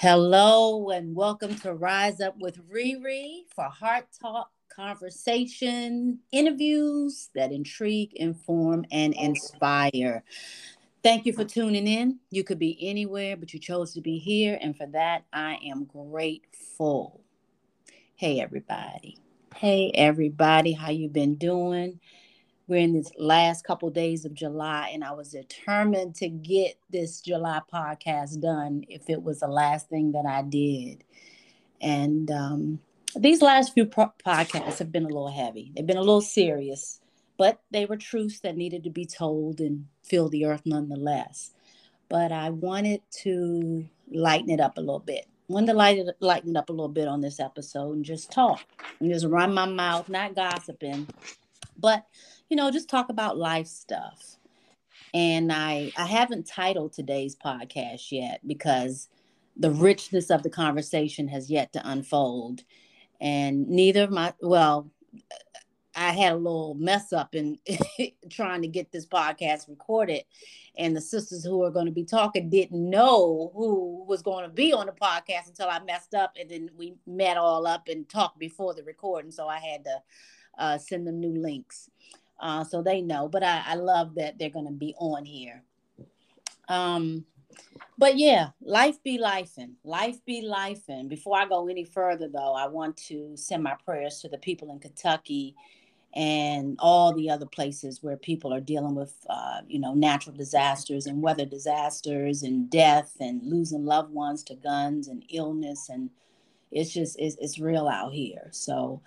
Hello and welcome to Rise Up with Riri for Heart Talk conversation, interviews that intrigue, inform, and inspire. Thank you for tuning in. You could be anywhere, but you chose to be here, and for that, I am grateful. Hey, everybody. Hey, everybody. How you been doing? We're in this last couple days of July, and I was determined to get this July podcast done if it was the last thing that I did. And um, these last few pro- podcasts have been a little heavy, they've been a little serious, but they were truths that needed to be told and fill the earth nonetheless. But I wanted to lighten it up a little bit. wanted to lighten, lighten up a little bit on this episode and just talk and just run my mouth, not gossiping, but you know, just talk about life stuff. And I I haven't titled today's podcast yet because the richness of the conversation has yet to unfold. And neither of my well, I had a little mess up in trying to get this podcast recorded. And the sisters who are going to be talking didn't know who was going to be on the podcast until I messed up. And then we met all up and talked before the recording. So I had to uh, send them new links uh, so they know. But I, I love that they're going to be on here. Um, but yeah, life be life and life be life. And before I go any further, though, I want to send my prayers to the people in Kentucky and all the other places where people are dealing with, uh, you know, natural disasters and weather disasters and death and losing loved ones to guns and illness and it's just it's, it's real out here. So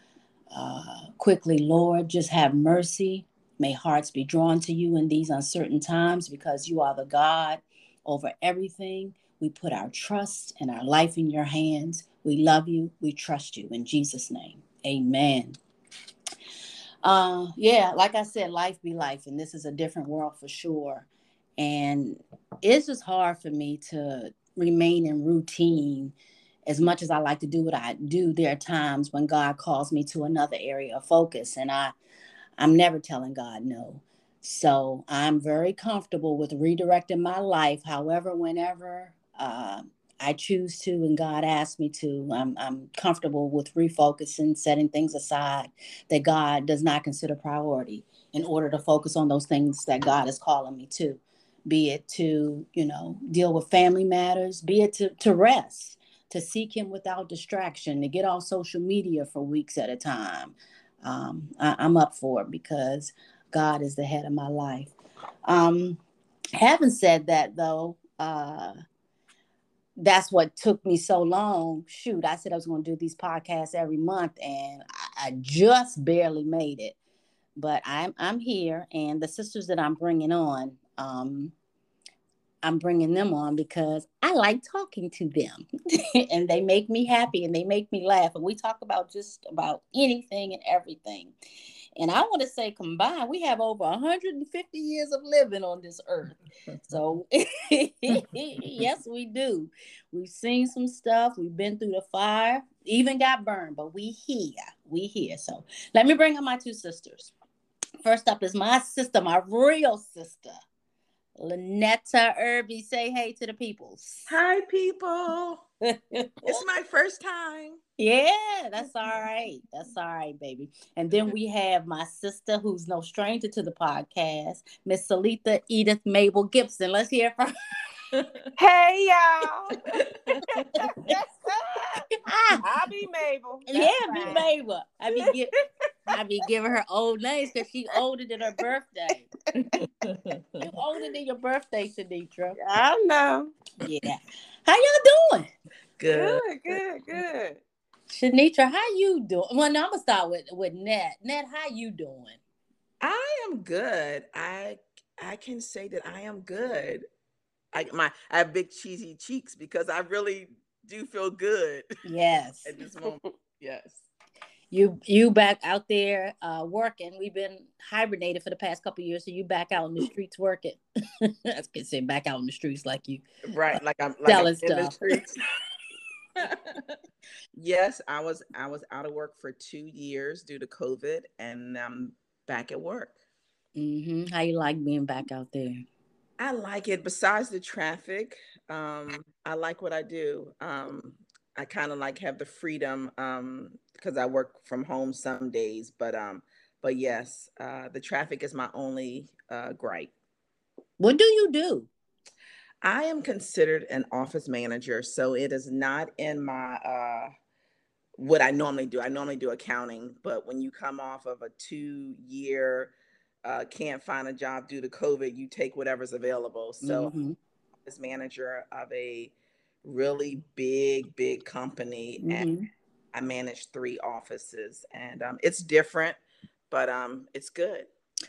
uh, quickly, Lord, just have mercy. May hearts be drawn to you in these uncertain times because you are the God over everything. We put our trust and our life in your hands. We love you. We trust you. In Jesus' name, amen. Uh, yeah, like I said, life be life, and this is a different world for sure. And it's just hard for me to remain in routine as much as I like to do what I do, there are times when God calls me to another area of focus, and I, I'm never telling God no. So I'm very comfortable with redirecting my life, however, whenever uh, I choose to, and God asks me to. I'm, I'm comfortable with refocusing, setting things aside that God does not consider priority in order to focus on those things that God is calling me to, be it to, you know, deal with family matters, be it to, to rest to seek him without distraction, to get off social media for weeks at a time. Um, I, am up for it because God is the head of my life. Um, having said that, though, uh, that's what took me so long. Shoot, I said I was going to do these podcasts every month, and I, I just barely made it. But I'm I'm here, and the sisters that I'm bringing on, um, I'm bringing them on because I like talking to them and they make me happy and they make me laugh. And we talk about just about anything and everything. And I want to say, combined, we have over 150 years of living on this earth. So, yes, we do. We've seen some stuff. We've been through the fire, even got burned, but we here. We here. So, let me bring up my two sisters. First up is my sister, my real sister, Lynetta Irby, say hey to the peoples. Hi, people. it's my first time. Yeah, that's all right. That's all right, baby. And then we have my sister, who's no stranger to the podcast, Miss Salita Edith Mabel Gibson. Let's hear from hey y'all. Ah. I'll be Mabel. That's yeah, fine. be Mabel. I be give, I be giving her old names because she's older than her birthday. you older than your birthday, Sinitra. I know. Yeah. How y'all doing? Good. Good, good, good. Shanitra, how you doing? Well, now I'm gonna start with with Nat. Nat, how you doing? I am good. I I can say that I am good. I my I have big cheesy cheeks because I really do feel good. Yes. at this moment. Yes. You you back out there uh, working. We've been hibernated for the past couple years, so you back out in the streets working. I can say back out in the streets like you right, like I'm like selling I'm stuff. yes, I was I was out of work for two years due to COVID, and I'm back at work. Mm-hmm. How you like being back out there? I like it. Besides the traffic, um, I like what I do. Um, I kind of like have the freedom um, because I work from home some days, but um, but yes, uh, the traffic is my only uh, gripe. What do you do? I am considered an office manager, so it is not in my uh, what I normally do. I normally do accounting, but when you come off of a two year uh, can't find a job due to COVID, you take whatever's available. So, mm-hmm. as manager of a really big, big company, mm-hmm. and I manage three offices, and um, it's different, but um, it's good.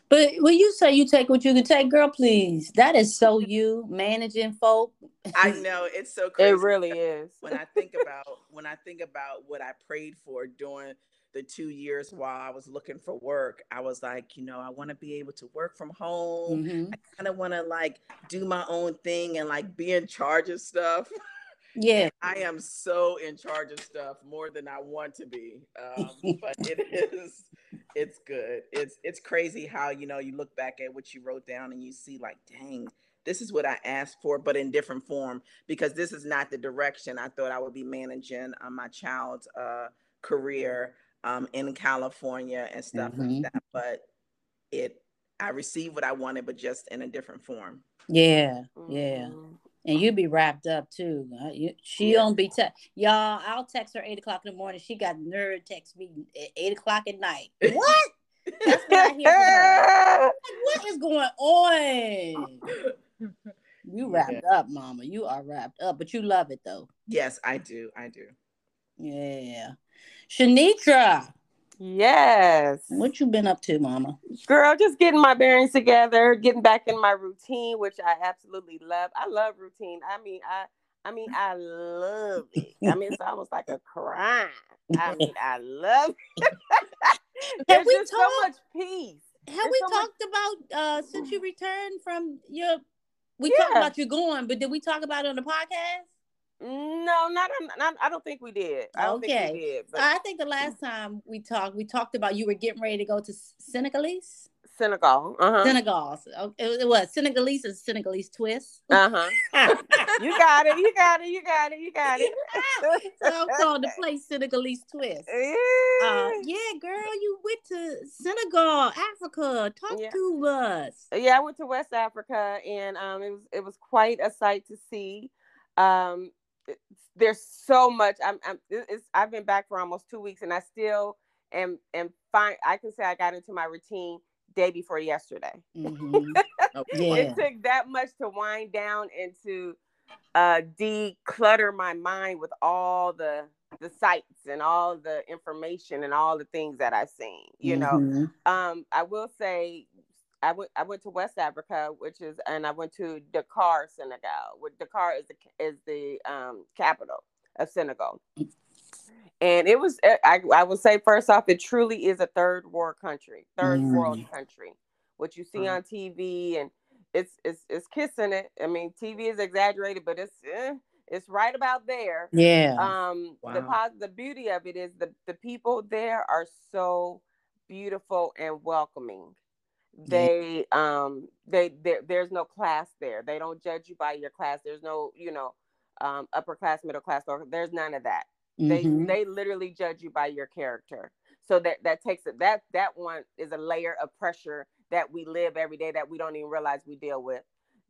But when you say you take what you can take, girl, please, that is so you managing folk. I know it's so crazy. It really is. When I think about when I think about what I prayed for during the two years while I was looking for work, I was like, you know, I want to be able to work from home. Mm-hmm. I kind of want to like do my own thing and like be in charge of stuff. Yeah. I am so in charge of stuff more than I want to be. Um, but it is, it's good. It's, it's crazy how, you know, you look back at what you wrote down and you see like, dang, this is what I asked for, but in different form, because this is not the direction I thought I would be managing uh, my child's uh, career um, in California and stuff mm-hmm. like that. But it, I received what I wanted, but just in a different form. Yeah, yeah. Mm-hmm. And you be wrapped up too. Uh, you, she yeah. don't be te- y'all. I'll text her eight o'clock in the morning. She got nerd text me at eight o'clock at night. What? That's what I hear like, what is going on? You wrapped yeah. up, mama. You are wrapped up, but you love it though. Yes, I do. I do. Yeah. Shanitra. Yes. What you been up to, mama? Girl, just getting my bearings together, getting back in my routine, which I absolutely love. I love routine. I mean, I I mean, I love it. I mean, it's almost like a crime. I mean, I love it. There's we talk, so much peace. Have There's we so talked much... about uh since you returned from your we yeah. talked about you going, but did we talk about it on the podcast? No, not, not I don't think we did. I okay. We did, but... I think the last time we talked, we talked about you were getting ready to go to Senegalese. Senegal. Uh-huh. Senegal. It was Senegalese and Senegalese twist. Uh-huh. you got it. You got it. You got it. You got it. so I'm called to play Senegalese twist. Yeah. Uh, yeah, girl, you went to Senegal, Africa. Talk yeah. to us. Yeah, I went to West Africa and um it was it was quite a sight to see. Um there's so much. I'm, I'm it's, I've been back for almost two weeks, and I still am am fine. I can say I got into my routine day before yesterday. Mm-hmm. oh, yeah. It took that much to wind down and to uh, declutter my mind with all the the sites and all the information and all the things that I've seen. You mm-hmm. know, um, I will say I went I went to West Africa, which is and I went to Dakar, Senegal. Where Dakar is the is the um, capital of Senegal. And it was eh, I I would say first off, it truly is a third world country, third mm. world country. What you see mm. on TV and it's it's it's kissing it. I mean, TV is exaggerated, but it's eh, it's right about there. Yeah. Um wow. the the beauty of it is the the people there are so beautiful and welcoming they um they there there's no class there they don't judge you by your class there's no you know um upper class middle class or there's none of that mm-hmm. they they literally judge you by your character so that that takes it that that one is a layer of pressure that we live every day that we don't even realize we deal with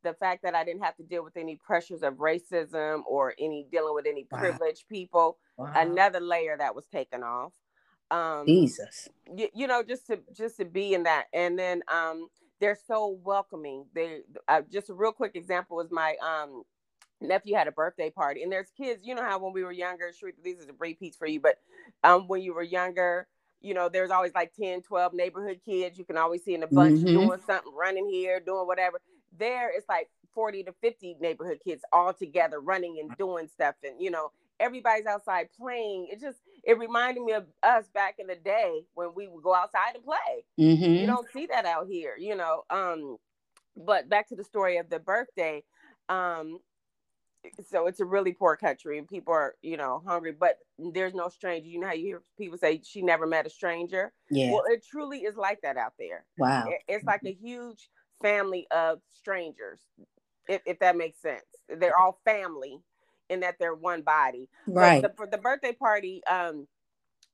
the fact that i didn't have to deal with any pressures of racism or any dealing with any wow. privileged people wow. another layer that was taken off um jesus. you, you know just to just to be in that. And then um they're so welcoming. They uh, just a real quick example was my um nephew had a birthday party. And there's kids you know how when we were younger sure these are repeats for you but um when you were younger you know there's always like 10 12 neighborhood kids. You can always see in a bunch mm-hmm. doing something running here doing whatever. There it's like 40 to 50 neighborhood kids all together running and doing stuff. And you know everybody's outside playing. It just it reminded me of us back in the day when we would go outside and play. Mm-hmm. You don't see that out here, you know. Um, but back to the story of the birthday. Um, so it's a really poor country and people are, you know, hungry, but there's no stranger. You know how you hear people say she never met a stranger? Yeah. Well, it truly is like that out there. Wow. It's like a huge family of strangers if, if that makes sense. They're all family in that they're one body. Right. The, for the birthday party, um,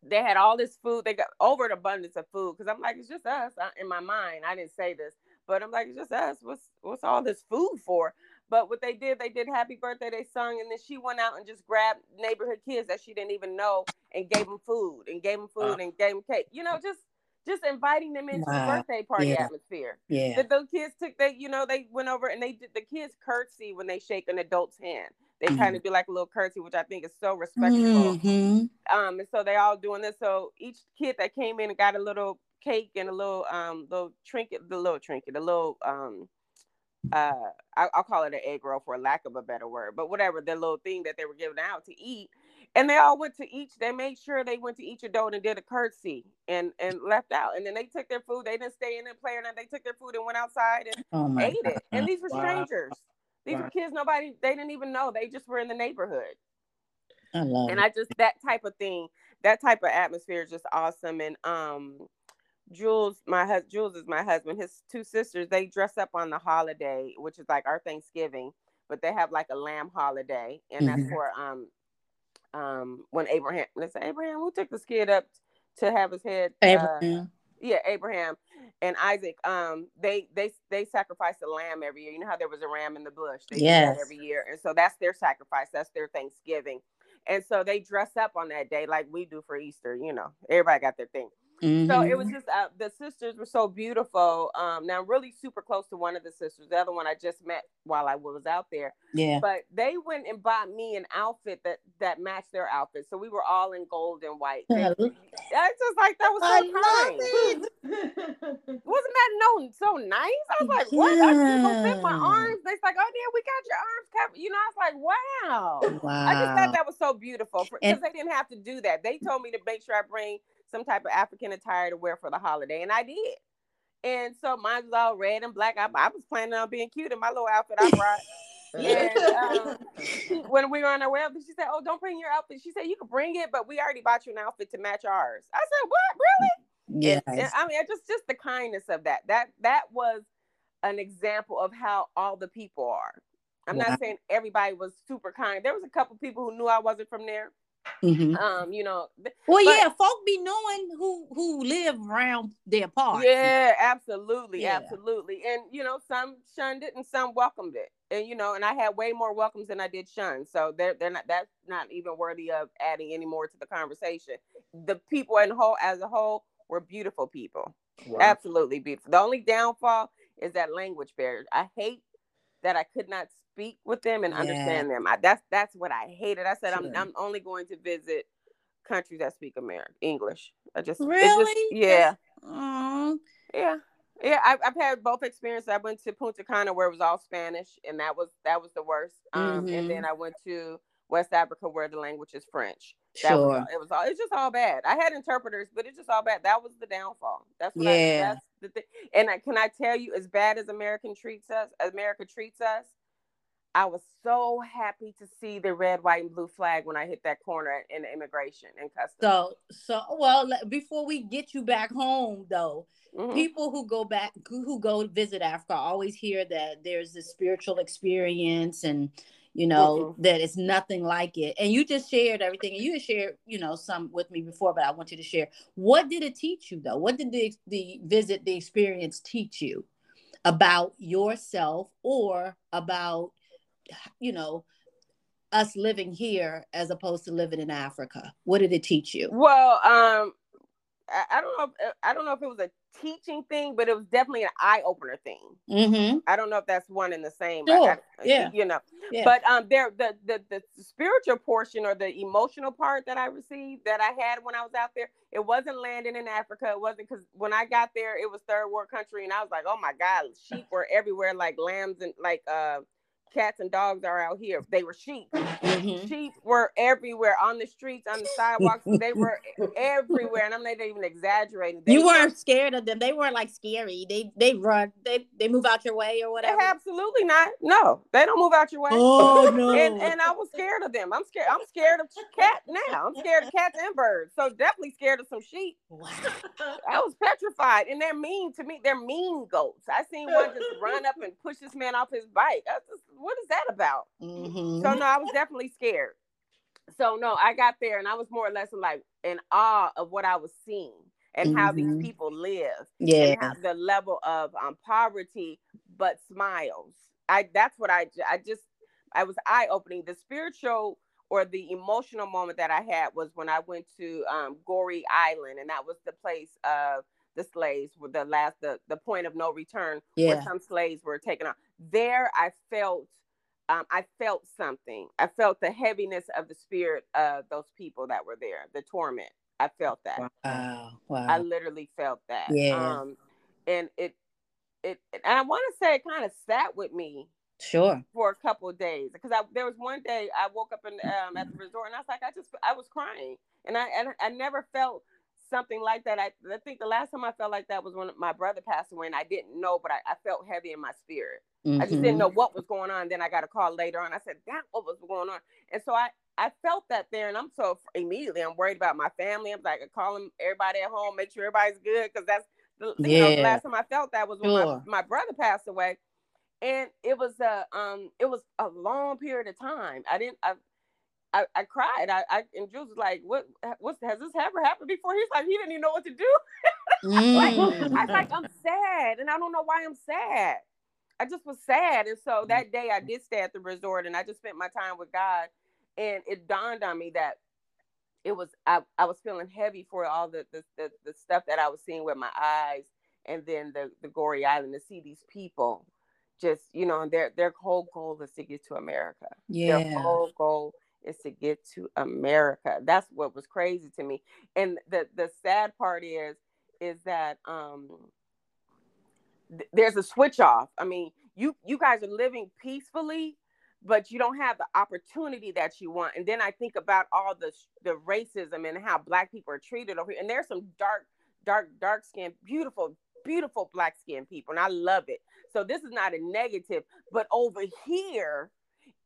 they had all this food. They got over an abundance of food because I'm like, it's just us. I, in my mind, I didn't say this, but I'm like, it's just us. What's what's all this food for? But what they did, they did happy birthday. They sung, and then she went out and just grabbed neighborhood kids that she didn't even know and gave them food and gave them food and gave them cake. You know, just just inviting them into Wow. the birthday party Yeah. atmosphere. Yeah. That those kids took they, you know, they went over and they did the kids curtsy when they shake an adult's hand. They Mhm. kind of do like a little curtsy, which I think is so respectful. Mhm. Um, and so they all doing this. So each kid that came in and got a little cake and a little um little trinket, the little trinket, a little um uh I, I'll call it an egg roll for lack of a better word, but whatever the little thing that they were giving out to eat. And they all went to each. They made sure they went to each adult and did a curtsy and and left out. And then they took their food. They didn't stay in and play or nothing. They took their food and went outside and Oh ate it. And these were Wow. strangers. These Wow. were kids nobody they didn't even know. They just were in the neighborhood I love and it. I just that type of thing, that type of atmosphere is just awesome. And um, Jules, my husband, Jules is my husband. His two sisters, they dress up on the holiday, which is like our Thanksgiving, but they have like a lamb holiday, and that's Mhm. for um, um, when Abraham. Let's say Abraham, who took this kid up to have his head. uh, yeah, Abraham and Isaac. Um, they they they sacrifice a lamb every year. You know how there was a ram in the bush. They Yes. every year, and so that's their sacrifice. That's their Thanksgiving, and so they dress up on that day like we do for Easter. You know, everybody got their thing. So it was Mhm. just uh, the sisters were so beautiful. Um, now I'm really super close to one of the sisters. The other one I just met while I was out there yeah. but they went and bought me an outfit that that matched their outfit. So we were all in gold and white. I just like that was so I it. Wasn't that no so nice? I was like, what? I just gonna fit my arms. They're like, oh yeah, we got your arms covered. You know, I was like, wow. Wow. I just thought that was so beautiful because they didn't have to do that. They told me to make sure I bring some type of African attire to wear for the holiday, and I did. And so mine was all red and black. I, I was planning on being cute in my little outfit I brought. And, um, when we were on our way up, she said, "Oh, don't bring your outfit." She said, "You can bring it, but we already bought you an outfit to match ours." I said, "What? Really?" yes. And- and I mean, just just the kindness of that. That that was an example of how all the people are. I'm Wow. not saying everybody was super kind. There was a couple people who knew I wasn't from there. Mhm. Um, you know, Well, but- yeah, folk be knowing who who live around their parts. yeah, absolutely, Yeah. absolutely. And you know, some shunned it and some welcomed it. And you know, and I had way more welcomes than I did shuns. So they're they're not that's not even worthy of adding any more to the conversation. The people in whole as a whole were beautiful people. Wow. Absolutely beautiful. The only downfall is that language barrier. I hate that I could not speak with them and Yeah. understand them. I, that's that's what I hated. I said I'm I'm only going to visit countries that speak American English. I just it's just- Really? yeah. Yeah. Yeah, I, I've had both experiences. I went to Punta Cana where it was all Spanish, and that was that was the worst. Um, and then I went to West Africa where the language is French. That was Sure. all, it was all it's just all bad. I had interpreters, but it's just all bad. That was the downfall. That's what I, Yeah. that's the thing. And I, can I tell you, as bad as American treats us, America treats us, I was so happy to see the red, white, and blue flag when I hit that corner in immigration and customs. So so well before we get you back home though, Mhm. people who go back who who go visit Africa always hear that there's this spiritual experience and you know that it's nothing like it. And you just shared everything and you had shared, you know, some with me before, but I want you to share. What did it teach you though? What did the the visit, the experience teach you about yourself or about you know us living here as opposed to living in Africa? What did it teach you? Well, um, I, don't know. If, I don't know if it was a teaching thing, but it was definitely an eye opener thing. Mm-hmm. I don't know if that's one and the same. I- I- yeah. you know. Yeah. But um, there the, the the spiritual portion or the emotional part that I received that I had when I was out there, it wasn't landing in Africa. It wasn't because when I got there, it was third world country, and I was like, oh my god, sheep were everywhere like lambs and like uh cats and dogs are out here. They were sheep. Mm-hmm. Sheep were everywhere on the streets, on the sidewalks. they were everywhere, and I'm not even exaggerating. They you weren't were, scared of them. They weren't like scary. They they run. They they move out your way or whatever. Absolutely not. No, they don't move out your way. Oh no. and and I was scared of them. I'm scared. I'm scared of cat now. I'm scared of cats and birds. So definitely scared of some sheep. Wow. I was petrified, and they're mean to me. They're mean goats. I seen one just run up and push this man off his bike. I just what is that about? Mm-hmm. So no, I was definitely scared. So no, I got there and I was more or less like in awe of what I was seeing and mm-hmm. how these mm-hmm. people live. Yeah, the level of um, poverty, but smiles. I that's what I I just I was eye opening. The spiritual or the emotional moment that I had was when I went to um, Goree Island, and that was the place of the slaves with the last the the point of no return yeah. where some slaves were taken out. There i felt um, i felt something. I felt the heaviness of the spirit of those people that were there the torment. I felt that. Wow wow. i literally felt that. Yeah. Um and it it and i want to say it kind of sat with me sure. for a couple of days because I there was one day I woke up in um, at the resort and I was like I just I was crying. And I and I never felt something like that. I, I think the last time I felt like that was when my brother passed away, and I didn't know, but I, I felt heavy in my spirit. Mm-hmm. I just didn't mm-hmm. know what was going on. Then I got a call later on. I said, "That what was going on?" And so I I felt that there, and I'm so immediately I'm worried about my family. I'm like calling everybody at home, make sure everybody's good, because that's the yeah. you know the last time I felt that was when sure. my, my brother passed away, and it was a um it was a long period of time. I didn't I I, I cried. I, I and Jules was like, "What? What has this ever happened before?" He's like, he didn't even know what to do. mm. like, I was like, I'm sad, and I don't know why I'm sad. I just was sad, and so that day I did stay at the resort, and I just spent my time with God, and it dawned on me that it was I, I was feeling heavy for all the, the the, the stuff that I was seeing with my eyes, and then the the Goree Island to see these people, just you know, their their whole goal is to get to America. Yeah, their whole goal is to get to America. That's what was crazy to me. And the the sad part is is that um th- there's a switch off. I mean, you you guys are living peacefully, but you don't have the opportunity that you want. And then I think about all the the racism and how black people are treated over here. And there's some dark dark dark skinned beautiful beautiful black skinned people and I love it. So this is not a negative, but over here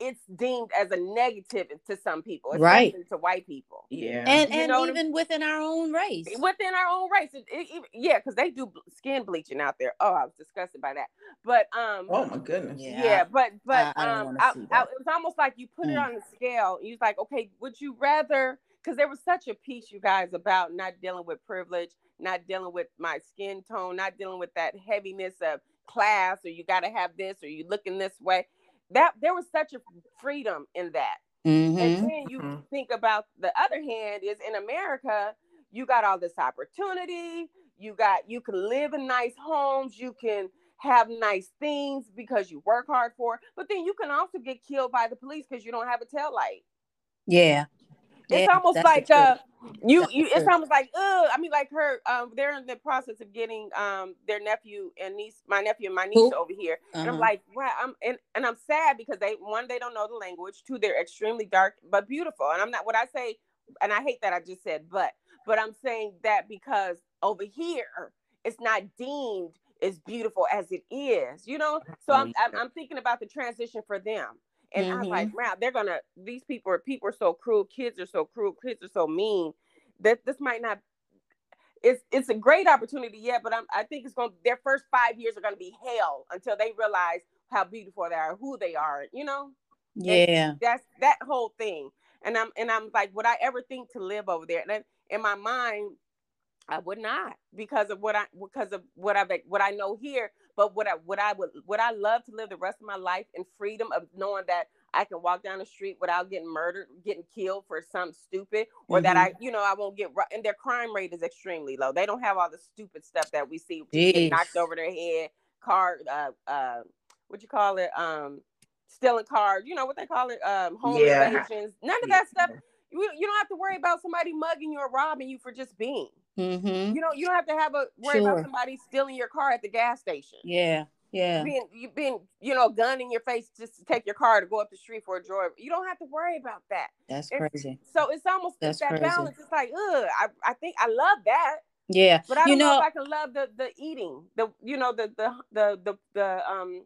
it's deemed as a negative to some people, right? To white people, yeah, and you and even within our own race, within our own race, it, it, yeah, because they do skin bleaching out there. Oh, I was disgusted by that, but um, oh my goodness, yeah, yeah but but I, I um, I, it was almost like you put mm. it on the scale. You was like, okay, would you rather? Because there was such a piece, you guys, about not dealing with privilege, not dealing with my skin tone, not dealing with that heaviness of class, or you got to have this, or you looking this way that there was such a freedom in that. Mm-hmm. And then you mm-hmm. think about the other hand is in America, you got all this opportunity. You got you can live in nice homes. You can have nice things because you work hard for. it, But then you can also get killed by the police because you don't have a tail light. Yeah, it's yeah, almost like uh you you it's almost like uh I mean like her um they're in the process of getting um their nephew and niece my nephew and my niece over here uh-huh. and I'm uh-huh. like wow I'm and, and I'm sad because they one they don't know the language two they're extremely dark but beautiful and I'm not what I say and I hate that I just said but but I'm saying that because over here it's not deemed as beautiful as it is you know? So I'm, I'm, I'm thinking about the transition for them and mm-hmm. I was like, wow, they're gonna these people are people are so cruel, kids are so cruel, kids are so mean that this might not it's it's a great opportunity, yeah, but I'm I think it's gonna their first five years are gonna be hell until they realize how beautiful they are, who they are, you know? Yeah. And that's that whole thing. And I'm and I'm like, would I ever think to live over there? And in my mind, I would not because of what I because of what I what I know here. But what I what I would would I love to live the rest of my life in freedom of knowing that I can walk down the street without getting murdered, getting killed for something stupid, or mm-hmm. that I you know I won't get and their crime rate is extremely low. They don't have all the stupid stuff that we see knocked over their head, car uh uh what you call it um stealing cars, you know what they call it um home yeah. invasions. None of that stuff. You, you don't have to worry about somebody mugging you or robbing you for just being. Mm-hmm. You know, you don't have to have a worry sure. about somebody stealing your car at the gas station. Yeah. Yeah. being you being you know gun in your face just to take your car to go up the street for a joy. You don't have to worry about that. That's It's- crazy. So it's almost That's that crazy. balance. It's like, ugh, I, I think I love that, Yeah. but I don't you know, know, if I can love the the eating, the you know the the the the, the um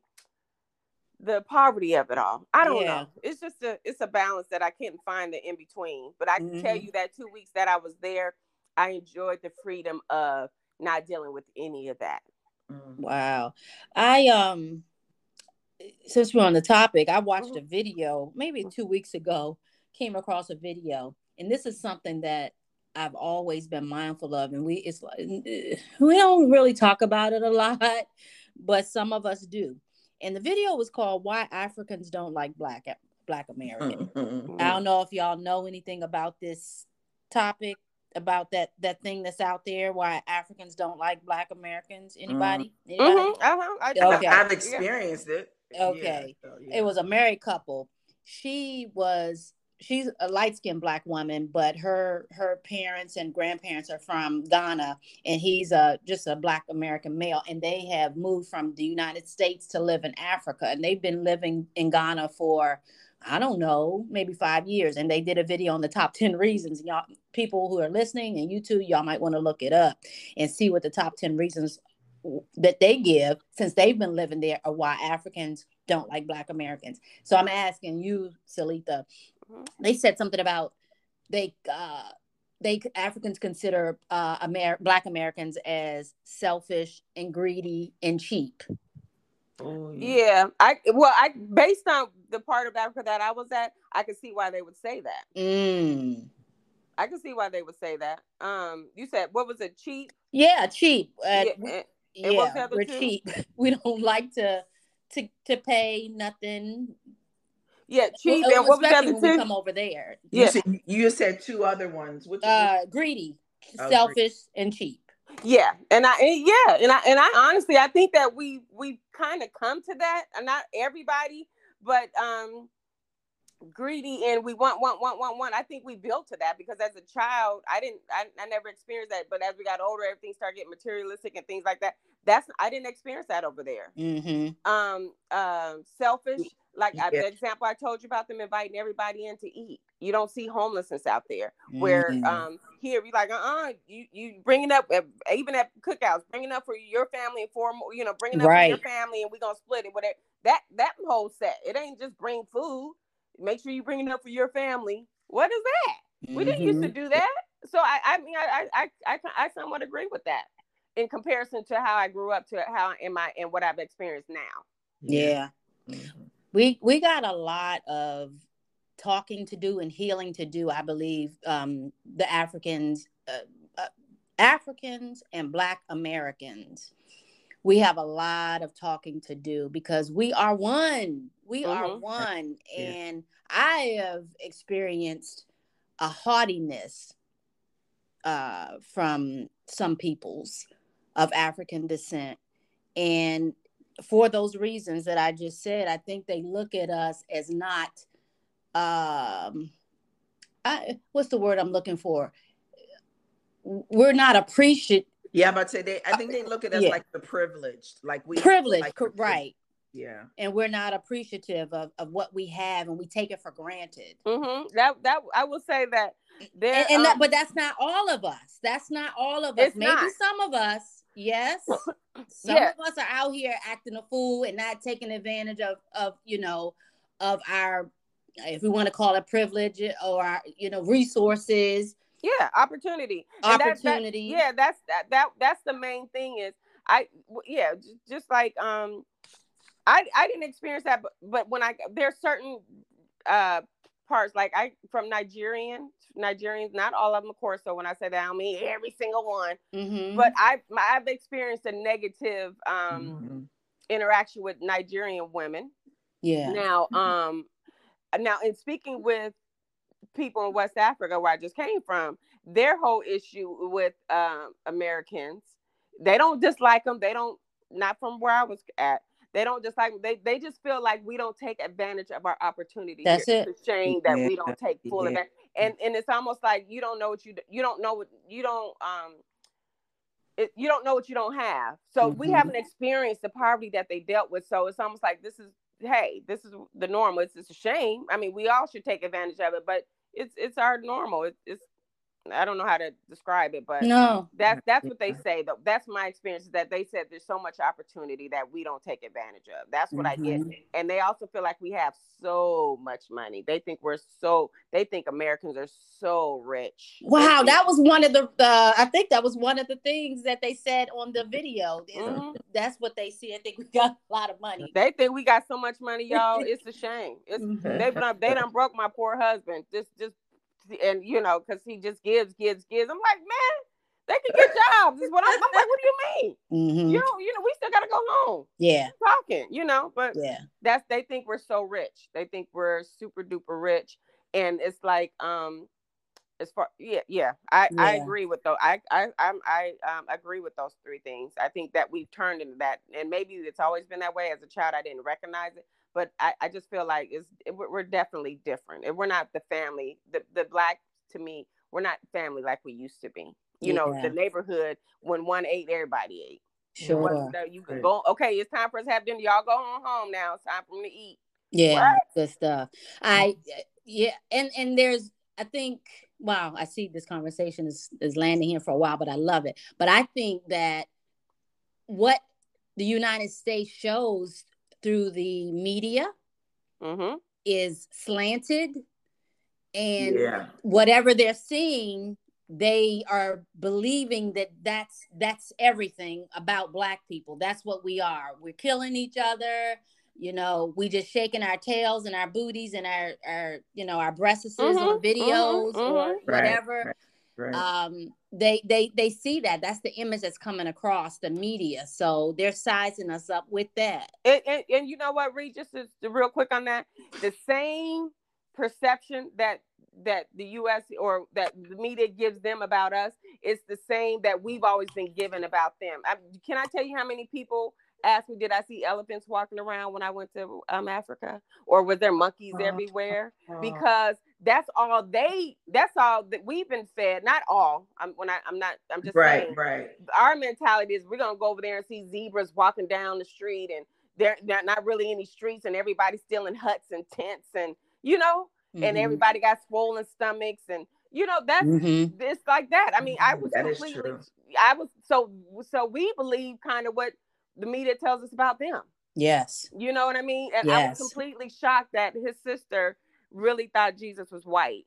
the poverty of it all. I don't Yeah. know. It's just a it's a balance that I can't find the in between. But I can tell Mhm. you that two weeks that I was there, I enjoyed the freedom of not dealing with any of that. Mm. Wow. I um since we're on the topic, I watched a video maybe two weeks ago, came across a video, and this is something that I've always been mindful of. And we it's like we don't really talk about it a lot, but some of us do. And the video was called Why Africans Don't Like Black Black Americans. Mhm. I don't know if y'all know anything about this topic, about that that thing that's out there, why Africans don't like Black Americans. Anybody? Anybody? Mhm, uh-huh, I- Okay. I've Yeah. experienced it. Okay. Yeah, so, yeah. It was a married couple. She was she's a light skinned black woman, but her her parents and grandparents are from Ghana, and he's a just a black American male, and they have moved from the United States to live in Africa, and they've been living in Ghana for I don't know, maybe five years. And they did a video on the top 10 reasons. Y'all people who are listening and you too, y'all might want to look it up and see what the top 10 reasons that they give since they've been living there are why Africans don't like black Americans. So I'm asking you, Salita, they said something about they uh they Africans consider uh Amer- black Americans as selfish and greedy and cheap. Oh, Yeah, I well, I based on the part of Africa that I was at, I could see why they would say that. Mm. I can see why they would say that. Um, you said what was it? Cheap? Yeah, cheap. Uh, yeah, we- and- and what's the yeah, other we're two? cheap. We don't like to to to pay nothing. yeah, cheap. Well, and what was the other we two? come over there. You, Yeah. said, you said two other ones. Which Uh, greedy, Oh, selfish, and cheap. Yeah, and I and yeah, and I and I honestly I think that we we kind of come to that, and not everybody, but um greedy and we want want want want want. I think we built to that because as a child, I didn't I, I never experienced that, but as we got older, everything started getting materialistic and things like that. That's I didn't experience that over there. Mm-hmm. um um selfish like I, the example i told you about them inviting everybody in to eat. You don't see homelessness out there where Mhm. um here we like uh-uh you you bringing up uh, even at cookouts bringing up for your family and for you know bringing up for your family and we are gonna split it whatever. That that whole set it ain't just bring food. Make sure you bring it up for your family. What is that? We didn't used to Mhm. do that. So i i mean i i i, I, I somewhat agree with that in comparison to how i grew up to how am i and what i've experienced now Yeah. Mhm. we we got a lot of talking to do and healing to do i believe um the africans uh, uh, africans and black americans we have a lot of talking to do because we are one we are Mhm. one Yeah. and i have experienced a haughtiness uh from some peoples of african descent and for those reasons that I just said, I think they look at us as not um I what's the word I'm looking for? We're not appreciative Yeah, but say they. I think they look at us Yeah. like the privileged, like we privileged, like cor- the priv- right. Yeah. And we're not appreciative of, of what we have and we take it for granted. hmm That that I will say that there. And, and that, um, but that's not all of us. That's not all of us. Maybe not. some of us, yes. Some Yeah. of us are out here acting a fool and not taking advantage of of you know of our if we want to call it privilege or our you know resources, yeah, opportunity. And that- that- opportunity. yeah, that's that that that's the main thing is I yeah just like um I I didn't experience that but but when I there's certain uh parts like I from Nigerian Nigerians not all of them of course so when I say that I don't mean every single one Mhm. but I I've experienced a negative um Mhm. interaction with Nigerian women yeah. Now, um, now in speaking with people in West Africa, where I just came from, their whole issue with um, Americans, they don't dislike them. They don't, not from where I was at. They don't dislike them. They they just feel like we don't take advantage of our opportunity. That's here. it. It's a shame that Yeah, we don't take full yeah. advantage. And and it's almost like you don't know what you you don't know what you don't um it, you don't know what you don't have. So mm-hmm. we haven't experienced the poverty that they dealt with. So it's almost like this is hey, this is the normal. It's, it's a shame. I mean, we all should take advantage of it, but it's it's our normal. It's, it's I don't know how to describe it, but no, that's that's what they say. Though that's my experience. Is that they said there's so much opportunity that we don't take advantage of. That's what mm-hmm. I get, and they also feel like we have so much money. They think we're so. They think Americans are so rich. Wow, that was one of the. Uh, I think that was one of the things that they said on the video. Mm-hmm. That's what they see. I think we got a lot of money. They think we got so much money, y'all. It's a shame. It's mm-hmm. they done, they done broke my poor husband. Just just and you know, because he just gives, gives, gives. I'm like, man, they can get jobs. Is what I'm, I'm, like. What do you mean? Mm-hmm. You know, you know, we still gotta go home. Yeah, talking. You know, but yeah, that's they think we're so rich. They think we're super duper rich, and it's like, um, as far yeah yeah i yeah. i agree with those i i I'm, i um agree with those three things i think that we've turned into that and maybe it's always been that way as a child i didn't recognize it but I, I just feel like it's we're definitely different. And we're not the family, the the black to me, we're not family like we used to be. You yeah. know, the neighborhood when one ate, everybody ate. Sure. You can go. Okay, it's time for us to have dinner. Y'all go home home now. It's time for me to eat. Yeah, what? good stuff. I mm-hmm. uh, yeah, and and there's I think wow, I see this conversation is is landing here for a while, but I love it. But I think that what the United States shows through the media mm-hmm. is slanted and yeah. whatever they're seeing they are believing that that's that's everything about black people that's what we are we're killing each other you know we just shaking our tails and our booties and our our you know our breasts mm-hmm, on videos mm-hmm, or mm-hmm. whatever right, right. Um, they they they see that. That's the image that's coming across the media. So they're sizing us up with that. And, and, and you know what reed just to, to real quick on that the same perception that that the us or that the media gives them about us is the same that we've always been given about them. I, can i tell you how many people asked me did i see elephants walking around when i went to um, africa? Or was there monkeys uh, everywhere? uh, because that's all they that's all that we've been fed not all. I'm when I, i'm not i'm just right saying, right. Our mentality is we're gonna go over there and see zebras walking down the street and they're, they're not really any streets and everybody's still in huts and tents and you know mm-hmm. and everybody got swollen stomachs and you know that's mm-hmm. it's like that. I mean i was that completely i was so so we believe kind of what the media tells us about them. Yes. You know what i mean? And yes. i was completely shocked that his sister really thought Jesus was white.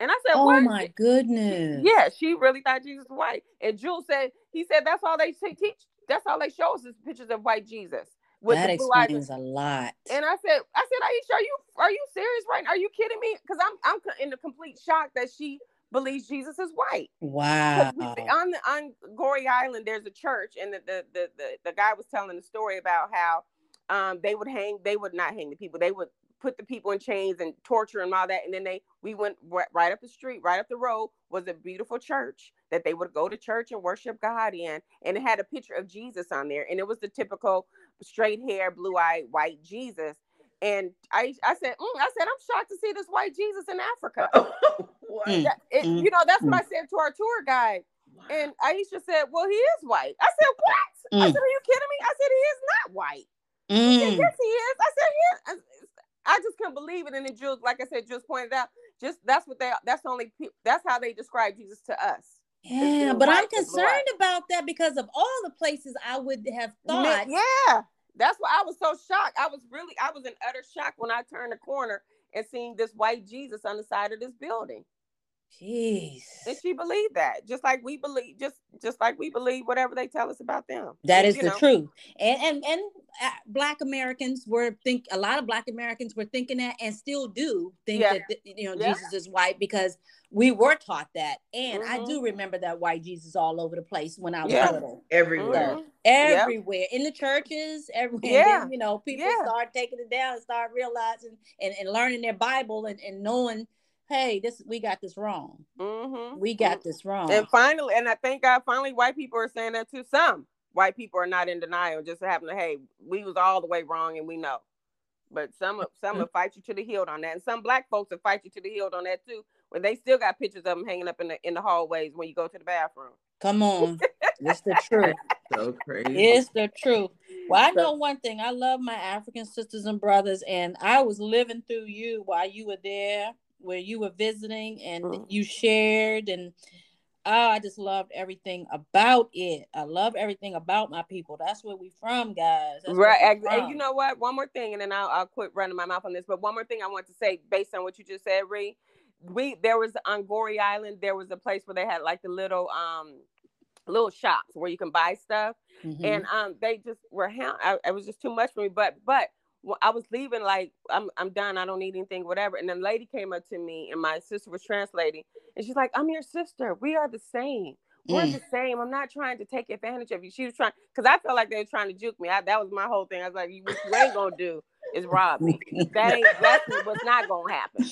And I said, Oh what? my goodness. Yeah, she really thought Jesus was white. And Jules said, he said that's all they teach. That's all they show us is pictures of white Jesus. that explains a lot. And I said, I said, Aisha, are you are you serious right now? Are you kidding me? Because I'm I'm in a complete shock that she believes Jesus is white. Wow. On the on Goree Island, there's a church, and the the, the the the guy was telling the story about how um they would hang, they would not hang the people, they would put the people in chains and torture and all that. And then they, we went right up the street, right up the road was a beautiful church that they would go to church and worship God in. And it had a picture of Jesus on there. And it was the typical straight hair, blue eyed, white Jesus. And I, I said, mm, I said, I'm shocked to see this white Jesus in Africa. mm, it, mm, you know, that's what I mm. said to our tour guide. Wow. And Aisha said, Well, he is white. I said, What? I mm. said, Are you kidding me? I said, He is not white. Said, yes, he is. I said, "Yes." I just couldn't believe it. And then Jules, like I said, just pointed out, just that's what they that's only that's how they describe Jesus to us. Yeah, but I'm concerned about that because of all the places I would have thought. Yeah, that's why I was so shocked. I was really I was in utter shock when I turned the corner and seeing this white Jesus on the side of this building. Jeez. And she believed that, just like we believe, just just like we believe whatever they tell us about them. That is the know. truth. And and and Black Americans were think a lot of Black Americans were thinking that, and still do think yeah. that you know yeah. Jesus is white because we were taught that. And mm-hmm. I do remember that white Jesus all over the place when I was yeah. little. Everywhere. Mm-hmm. everywhere. In the churches, everywhere. Yeah. Then, you know, people start taking it down and start realizing and, and learning their Bible and, and knowing hey, this we got this wrong. Mm-hmm. We got this wrong. And finally, and I thank God, finally, white people are saying that too. Some white people are not in denial, just having to, hey, we was all the way wrong, and we know. But some of some will fight you to the hilt on that, and some black folks will fight you to the hilt on that too. When they still got pictures of them hanging up in the in the hallways when you go to the bathroom. Come on. it's the truth. So crazy. It's the truth. Well, I know one thing. I love my African sisters and brothers, and I was living through you while you were there, where you were visiting, and Mm. you shared, and oh, I just loved everything about it. I love everything about my people. That's where we from, guys. That's right. we And from. you know what? One more thing, and then I'll, I'll quit running my mouth on this. But one more thing I want to say, based on what you just said, Ree. We there was on Goree Island. There was a place where they had like the little um little shops where you can buy stuff. Mhm. and um they just were hound I, it was just too much for me but but I was leaving like I'm I'm done I don't need anything whatever and then lady came up to me and my sister was translating and she's like I'm your sister we are the same we're Mm. the same I'm not trying to take advantage of you she was trying because I felt like they were trying to juke me I, that was my whole thing I was like you, what you ain't gonna do is rob me that ain't that's what's not gonna happen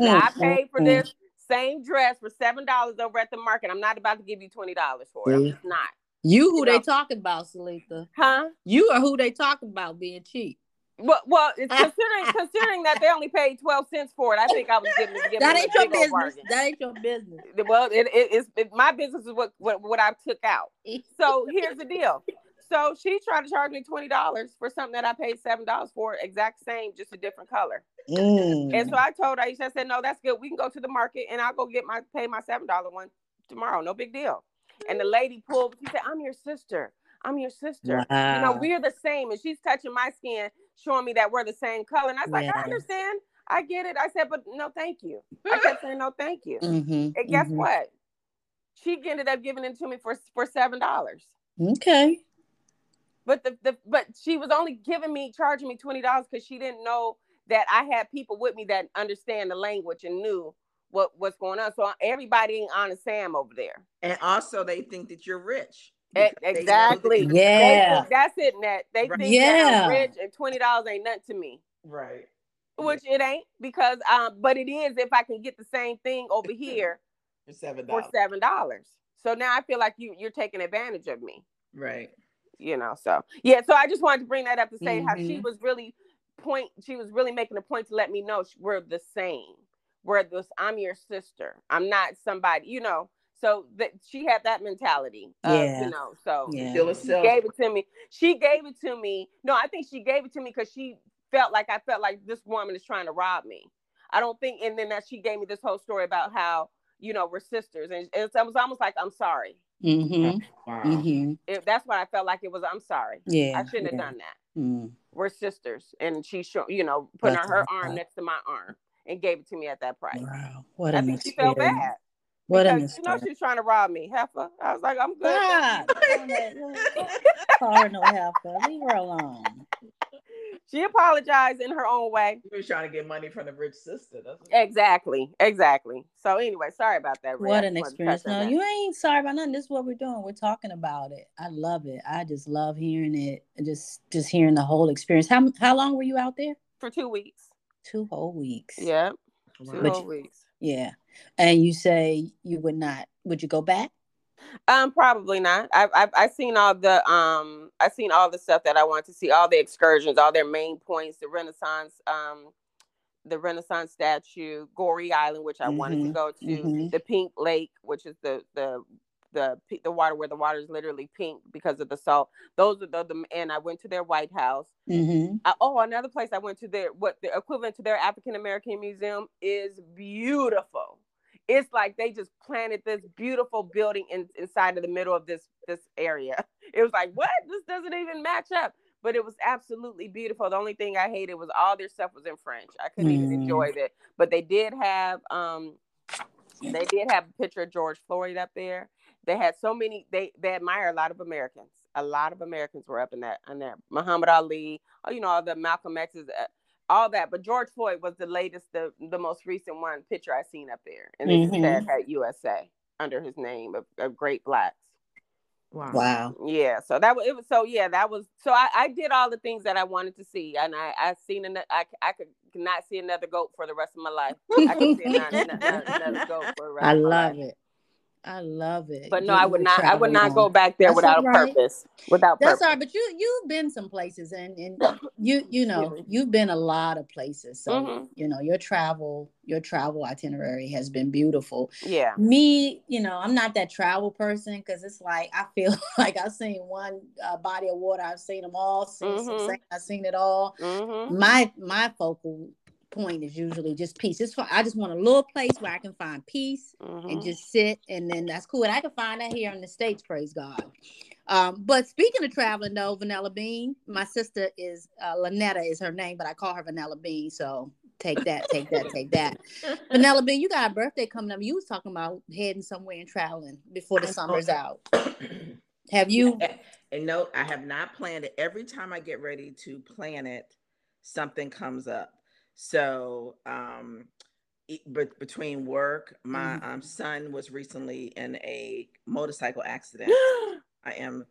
now I Mm, paid for mm, this same dress for seven dollars over at the market I'm not about to give you twenty dollars for it I'm just not You who you they know. talking about, Salita? huh You are who they talking about being cheap. Well, well, it's considering considering that they only paid twelve cents for it, I think I was giving, giving That ain't your business. bargain. That ain't your business. Well, it, it, it's it, my business is what, what what I took out. So here's the deal. So she tried to charge me twenty dollars for something that I paid seven dollars for, exact same, just a different color. Mm. And so I told Aisha, I said, no, that's good. We can go to the market and I'll go get my pay my seven dollar one tomorrow. No big deal. And the lady pulled. She said, I'm your sister. I'm your sister. You know, Wow. we're the same. And she's touching my skin, showing me that we're the same color. And I was like, I understand. I get it. I said, but no, thank you. I kept saying, no, thank you. Mhm, And guess mhm. what? She ended up giving it to me for for seven dollars. Okay. But the, the but she was only giving me charging me twenty dollars because she didn't know that I had people with me that understand the language and knew what what's going on. So everybody ain't honest Sam over there. And also, they think that you're rich. Because they know that exactly. They Yeah. think that's it, Net. They Right. think that Yeah. I'm rich and twenty dollars ain't nothing to me. Right. Which it ain't because um, but it is if I can get the same thing over here For seven for dollars. seven dollars. So now I feel like you you're taking advantage of me. Right. you know so yeah so i just wanted to bring that up to say how she Mhm. was really point she was really making a point to let me know sh- we're the same we're this i'm your sister i'm not somebody you know so that she had that mentality of, Yeah. you know so Yeah. Still a she gave it to me she gave it to me no i think she gave it to me because she felt like i felt like this woman is trying to rob me i don't think and then that she gave me this whole story about how you know we're sisters and it's, it was almost like i'm sorry Mm-hmm. Wow. Mm-hmm. it, that's what i felt like it was i'm sorry Yeah. i shouldn't yeah. have done that Mm. we're sisters and she show you know putting That's her right. arm next to my arm and gave it to me at that price Wow. What i an think she felt bad What an because you know experience. she was trying to rob me heifer i was like i'm good God. Cardinal Heifer. Leave her alone. she apologized in her own way She was trying to get money from the rich sister. Exactly exactly so anyway sorry about that Ray. What an experience. No, you ain't sorry about nothing. This is what we're doing. We're talking about it. I love it. I just love hearing it. Just just hearing the whole experience. How how long were you out there? for two weeks Two whole weeks. yeah Wow. two Which- whole weeks Yeah. And you say you would not. Would you go back? Um, probably not. I've I've I seen all the um I've seen all the stuff that I want to see, all the excursions, all their main points, the Renaissance um the Renaissance statue, Goree Island, which I wanted to Mhm, go to, mhm. the Pink Lake, which is the the the the water where the water is literally pink because of the salt. Those are the, the and I went to their White House. Mm-hmm. I, oh, another place I went to their what the equivalent to their African American Museum is beautiful. It's like they just planted this beautiful building in, inside of the middle of this this area. It was like, what? This doesn't even match up. But it was absolutely beautiful. The only thing I hated was all their stuff was in French. I couldn't even Mm. enjoy it. But they did have um they did have a picture of George Floyd up there. They had so many. They they admire a lot of Americans. A lot of Americans were up in that in there. Muhammad Ali, oh, you know, all the Malcolm X's, uh, all that. But George Floyd was the latest, the the most recent one picture I seen up there, and they just Mhm. said had USA under his name of, of Great Blacks. Wow. Wow. Yeah, so that was it. Was so yeah, that was so I, I did all the things that I wanted to see, and I I seen another. I I could not see another goat for the rest of my life. I another, another, another goat for the rest I love it. I love it. But no, I would not. I would not go back there That's without all a purpose. Without That's purpose. all right, but you you've been some places and and you you know you've been a lot of places. So Mhm. you know your travel your travel itinerary has been beautiful. Yeah. Me, you know, I'm not that travel person because it's like I feel like I've seen one uh, body of water. I've seen them all. Seen Mhm. sand, I've seen it all. Mm-hmm. My my focal point is usually just peace. It's for, I just want a little place where I can find peace Mm-hmm. and just sit and then that's cool and i can find that here in the states praise god um, but speaking of traveling though vanilla bean my sister is uh, lynetta is her name but i call her vanilla bean so take that take that take that vanilla bean you got a birthday coming up you was talking about heading somewhere and traveling before the I summer's out have you And no, I have not planned it. Every time I get ready to plan it, something comes up. So, um, but between work, my Mhm. um, son was recently in a motorcycle accident. I am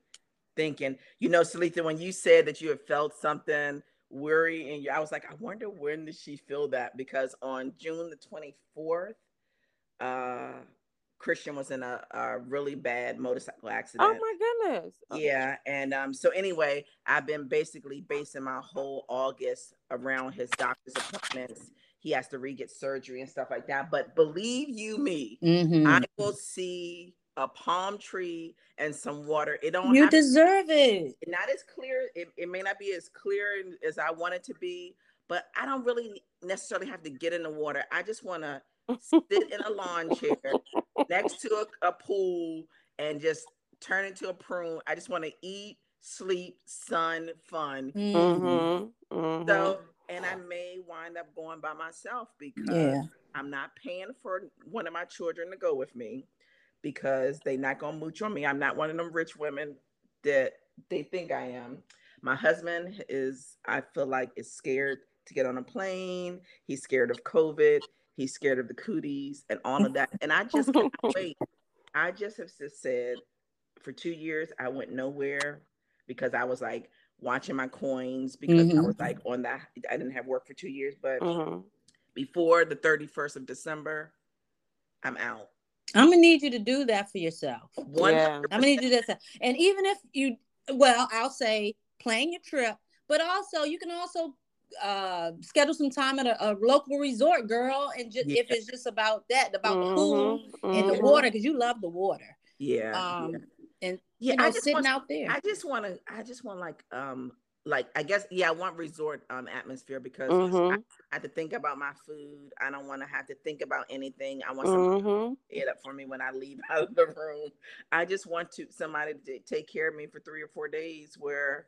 thinking, you know, Salitha, when you said that you had felt something worry and you, I was like, I wonder when did she feel that? Because on June the 24th, uh, Christian was in a, a really bad motorcycle accident. oh my goodness. Yeah, and um, so anyway, I've been basically basing my whole August around his doctor's appointments. He has to re-get surgery and stuff like that. But believe you me, Mhm. I will see a palm tree and some water. It don't you to deserve it not as clear. It, it may not be as clear as I want it to be, but I don't really necessarily have to get in the water. I just want to sit in a lawn chair next to a, a pool and just turn into a prune. I just want to eat, sleep, sun, fun. Mhm. Mm-hmm. Mm-hmm. So, and I may wind up going by myself because yeah I'm not paying for one of my children to go with me because they're not gonna mooch on me. I'm not one of them rich women that they think I am. My husband is, I feel like, is scared to get on a plane. He's scared of COVID. He's scared of the cooties and all of that. And I just can't wait. I just have just said for two years I went nowhere because I was like watching my coins because I Mhm. was like on that. I didn't have work for two years, but Mm-hmm. before the 31st of December, I'm out. i'm gonna need you to do that for yourself One Yeah. I'm gonna need you to do that. And even if you, well, I'll say plan your trip, but also you can also uh schedule some time at a, a local resort, girl, and just if it's just about that, about the Mm-hmm. pool and the water, because you love the water. Yeah. Um, yeah. and yeah, you know, I just sitting want, out there. I just want to. I just want like um like I guess yeah I want resort um atmosphere because Mm-hmm. I have to think about my food. I don't want to have to think about anything. I want somebody Mm-hmm. to it up for me when I leave out of the room. I just want to somebody to take care of me for three or four days where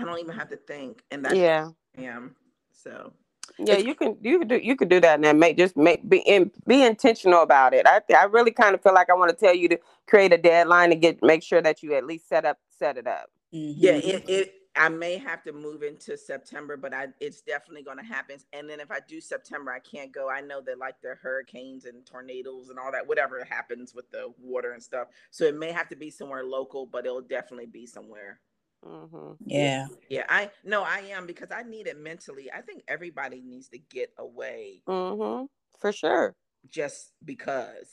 I don't even have to think, and that's Yeah. I am. So Yeah, you can you can do you can do that and then make just make be in, be intentional about it. I I really kind of feel like I want to tell you to create a deadline to get make sure that you at least set up set it up. Mhm. yeah it, it i may have to move into september but i it's definitely going to happen and then if i do september i can't go i know that like the hurricanes and tornadoes and all that whatever happens with the water and stuff so it may have to be somewhere local but it'll definitely be somewhere Mm-hmm. yeah. yeah i no i am because i need it mentally i think everybody needs to get away Mm-hmm. For sure. just because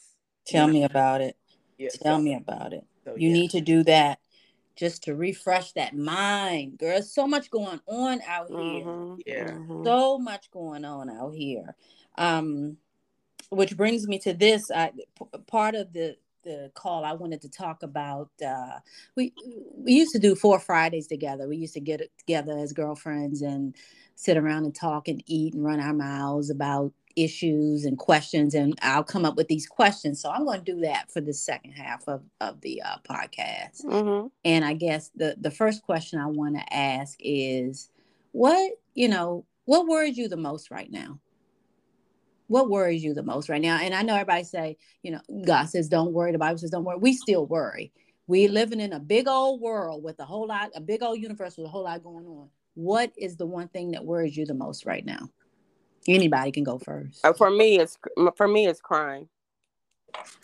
Tell me about it. yeah, Tell so- me about it. so, You yeah. need to do that just to refresh that mind, girl. So much going on out here. Mm-hmm. Yeah. Mhm. so much going on out here um which brings me to this I, p- part of the the call i wanted to talk about uh we we used to do four fridays together we used to get together as girlfriends and sit around and talk and eat and run our mouths about issues and questions and i'll come up with these questions so i'm going to do that for the second half of of the uh, podcast Mhm. and I guess the the first question I want to ask is what, you know, what worries you the most right now? What worries you the most right now? And I know everybody say, you know, God says don't worry, the Bible says don't worry. We still worry. We living in a big old world with a whole lot, a big old universe with a whole lot going on. What is the one thing that worries you the most right now? Anybody can go first. Uh, for me, it's for me it's crime.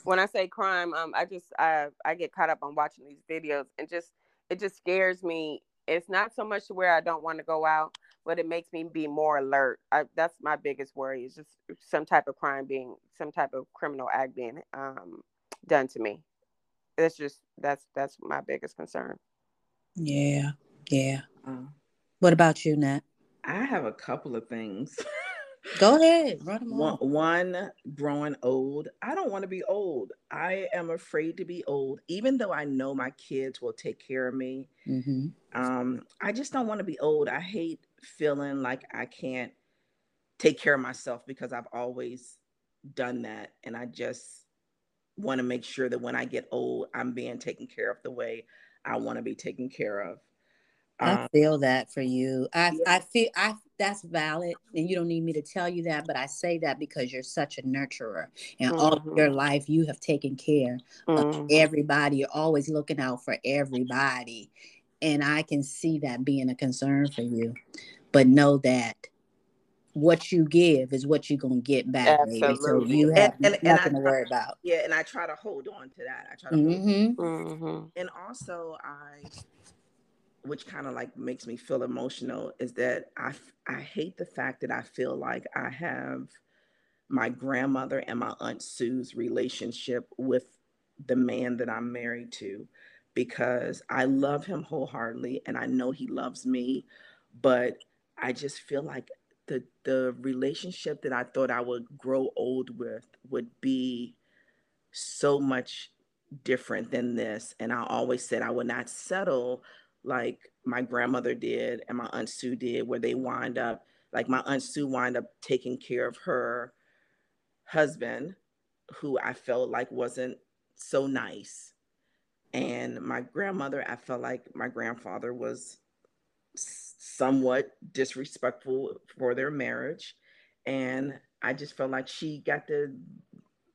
When I say crime, um, I just I I get caught up on watching these videos and just it just scares me. It's not so much where I don't want to go out, but it makes me be more alert. I, that's my biggest worry is just some type of crime being some type of criminal act being um done to me. That's just that's that's my biggest concern. Yeah, yeah. Um, what about you, Nat? I have a couple of things. Go ahead, run them one, one, growing old. I don't want to be old. I am afraid to be old, even though I know my kids will take care of me. Mm-hmm. Um, I just don't want to be old. I hate feeling like I can't take care of myself because I've always done that, and I just want to make sure that when I get old, I'm being taken care of the way I want to be taken care of. I um, feel that for you. I I feel I that's valid, and you don't need me to tell you that, but I say that because you're such a nurturer, and mm-hmm. all your life you have taken care mm-hmm. of everybody. You're always looking out for everybody, and I can see that being a concern for you. But know that what you give is what you're gonna get back, Absolutely. So you have and, and, nothing and to worry about. Yeah, and I try to hold on to that. I try to, mm-hmm. mm-hmm. and also I which kind of like makes me feel emotional is that I I hate the fact that I feel like I have my grandmother and my aunt Sue's relationship with the man that I'm married to because I love him wholeheartedly and I know he loves me but I just feel like the the relationship that I thought I would grow old with would be so much different than this and I always said I would not settle like my grandmother did and my aunt Sue did, where they wind up, like my aunt Sue wind up taking care of her husband, who I felt like wasn't so nice. And my grandmother, I felt like my grandfather was somewhat disrespectful for their marriage. And I just felt like she got the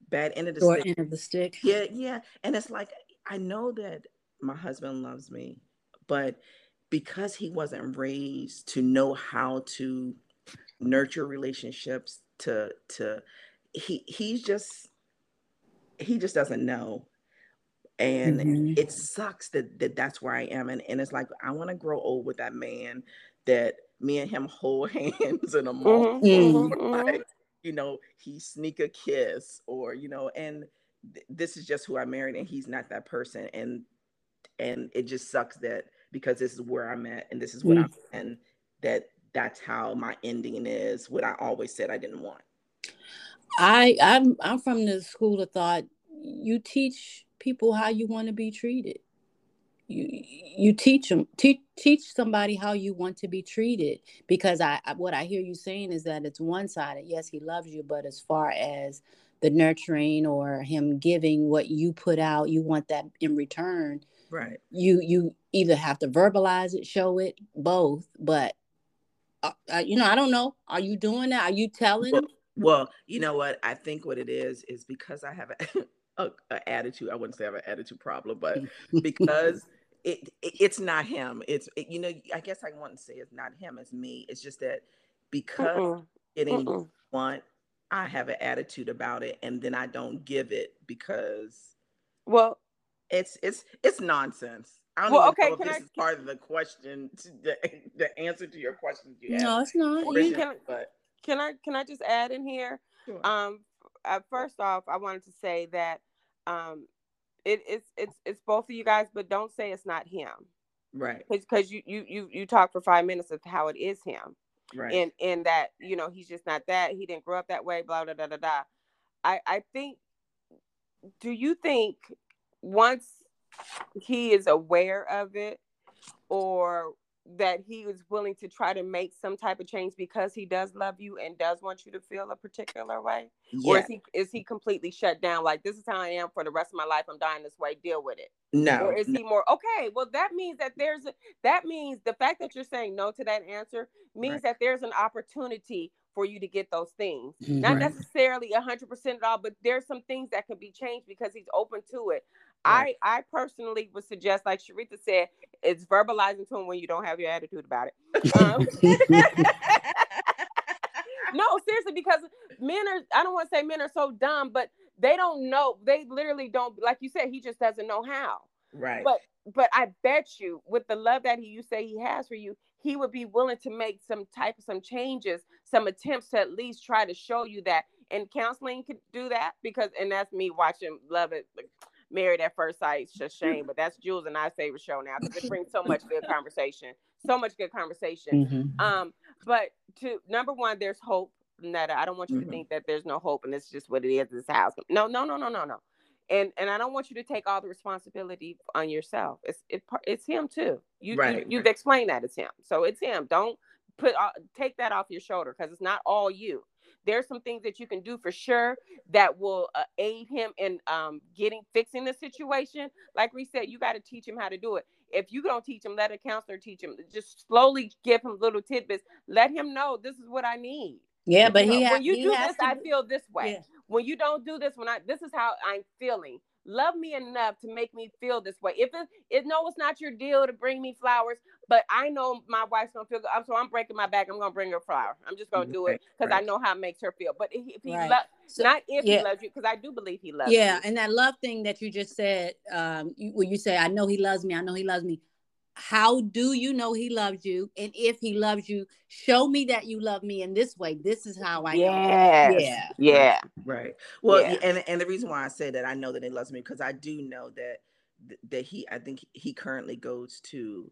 bad end of the stick. End of the stick. Yeah, yeah. And it's like I know that my husband loves me but because he wasn't raised to know how to nurture relationships to to he he's just he just doesn't know and mm-hmm. it sucks that, that that's where i am and, and it's like i want to grow old with that man that me and him hold hands in a mall mm-hmm. mm-hmm. like you know he sneak a kiss or you know and th- this is just who i married and he's not that person and and it just sucks that because this is where I'm at and this is what mm. I'm and that that's how my ending is what I always said I didn't want. I I'm I'm from the school of thought you teach people how you want to be treated. You you teach them teach teach somebody how you want to be treated because I what I hear you saying is that it's one sided. Yes, he loves you, but as far as the nurturing or him giving what you put out, you want that in return. Right. You you either have to verbalize it show it both but uh, uh, you know i don't know. Are you doing that? Are you telling well, well you know what? I think what it is is because i have a, a, a attitude i wouldn't say i have an attitude problem but because it, it, it's not him it's it, you know i guess i want to say it's not him it's me it's just that because Mm-mm. getting Mm-mm. want i have an attitude about it and then i don't give it because well it's it's it's nonsense. I don't well, okay, know if this I, is part of the question, to, the, the answer to your question. You no, it's not. can, but can I can I just add in here? Sure. Um, uh, first off, I wanted to say that um, it, it's it's it's both of you guys, but don't say it's not him, right? Because you you you you talked for five minutes of how it is him, right? And and that you know he's just not that. He didn't grow up that way. Blah blah blah blah. blah. I I think. Do you think once he is aware of it or that he is willing to try to make some type of change because he does love you and does want you to feel a particular way yeah. or is he is he completely shut down like this is how i am for the rest of my life i'm dying this way deal with it no or is no. he more okay well that means that there's a, that means the fact that you're saying no to that answer means right. that there's an opportunity for you to get those things. Mm-hmm. Not necessarily 100% at all, but there's some things that can be changed because he's open to it. Right. I I personally would suggest, like Sharita said, it's verbalizing to him when you don't have your attitude about it. Um, no, seriously, because men are I don't want to say men are so dumb, but they don't know. They literally don't like you said, he just doesn't know how. Right. But but I bet you with the love that he you say he has for you, he would be willing to make some type of some changes, some attempts to at least try to show you that. And counseling could do that because and that's me watching love it Married at First Sight. It's just shame, but that's Jules and I's favorite show now because it brings so much good conversation, so much good conversation. Mhm. Um, but to number one, there's hope. Netta, I don't want you Mhm. to think that there's no hope and it's just what it is. This house. No, no, no, no, no, no. And and I don't want you to take all the responsibility on yourself. It's it, it's him too. You, Right, you you've right. explained that it's him, so it's him. Don't put all, take that off your shoulder because it's not all you. There's some things that you can do for sure that will uh, aid him in um, getting fixing the situation. Like we said, you got to teach him how to do it. If you don't teach him, let a counselor teach him. Just slowly give him little tidbits. Let him know this is what I need. Yeah, but You know, he ha- when you he do this, to I feel this way. Yeah. When you don't do this, when I this is how I'm feeling. Love me enough to make me feel this way. If it, it no, it's not your deal to bring me flowers, but I know my wife's gonna feel good. I'm so I'm breaking my back. I'm gonna bring her a flower. I'm just gonna do it Right, because I know how it makes her feel. But if, if he Right. lo- So- not if yeah. he loves you, because I do believe he loves yeah you. and that love thing that you just said um you, when you say i know he loves me i know he loves me how do you know he loves you and if he loves you show me that you love me in this way this is how i know Yeah. Yeah. Right. Well, Yeah. and and the reason why I say that I know that he loves me because I do know that that he I think he currently goes to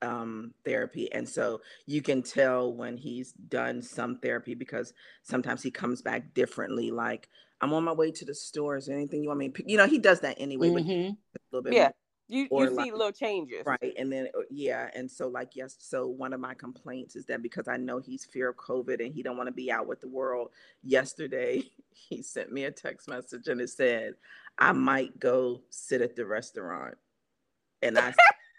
um therapy and so you can tell when he's done some therapy because sometimes he comes back differently like i'm on my way to the store is there anything you want me to pick you know he does that anyway but Mhm. a little bit Yeah. You you see like- little changes. Right. And then, uh, yeah. And so, like, yes. So, one of my complaints is that because I know he's fear of COVID and he don't want to be out with the world. Yesterday, he sent me a text message and it said, I might go sit at the restaurant. And I,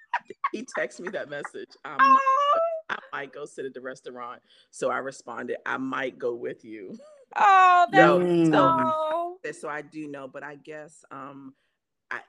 he texted me that message. I might, I might go sit at the restaurant. So I responded, I might go with you. oh, that's No, so. So I do know, but I guess, um, I,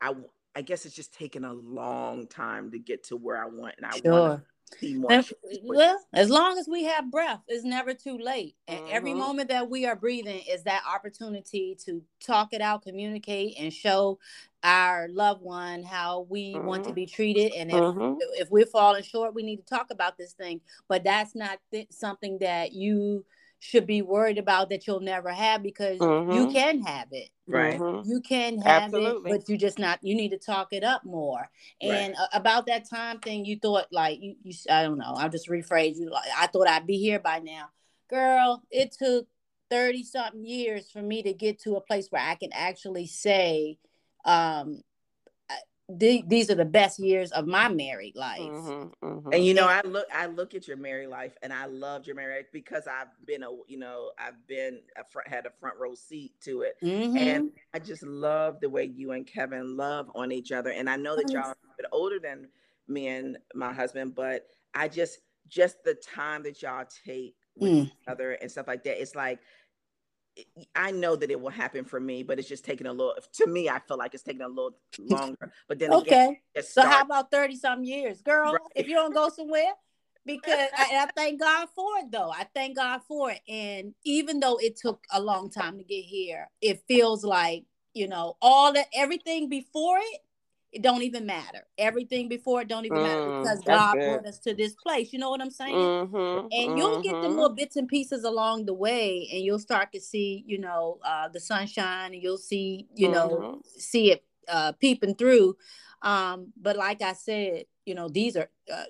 I, I guess it's just taken a long time to get to where I want, and I want sure to see more. Well as long as we have breath it's never too late and every Mhm. moment that we are breathing is that opportunity to talk it out communicate and show our loved one how we want to Mhm. be treated and if Mhm. if we're falling short, we need to talk about this thing. But that's not th- something that you should be worried about that you'll never have because you Mhm. can have it. Right. You can have Absolutely. it, but you just not. You need to talk it up more. And uh, about that time thing, you thought like you, you. I don't know. I'll just rephrase you. Like I thought I'd be here by now, girl. It took thirty something years for me to get to a place where I can actually say, um, I- the- these are the best years of my married life. Mhm. Mhm. And you know, I look, I look at your married life, and I loved your married life because I've been a, you know, I've been a front, had a front row seat to it, Mhm. and I just love the way you and Kevin love on each other. And I know that y'all are a bit older than me and my husband, but I just, just the time that y'all take with Mm. each other and stuff like that, it's like. I know that it will happen for me, but it's just taking a little. To me, I feel like it's taking a little longer. But then again, okay. it So how about thirty some years, girl? Right. If you don't go somewhere, because I, I thank God for it, though. I thank God for it, and even though it took a long time to get here, it feels like you know all that everything before it. It don't even matter. Everything before it don't even matter Mm, because God good. brought us to this place. You know what I'm saying? Mhm. and you'll get the little bits and pieces along the way and you'll start to see you know uh the sunshine and you'll see you know Mhm. see it uh peeping through um but like i said you know these are uh,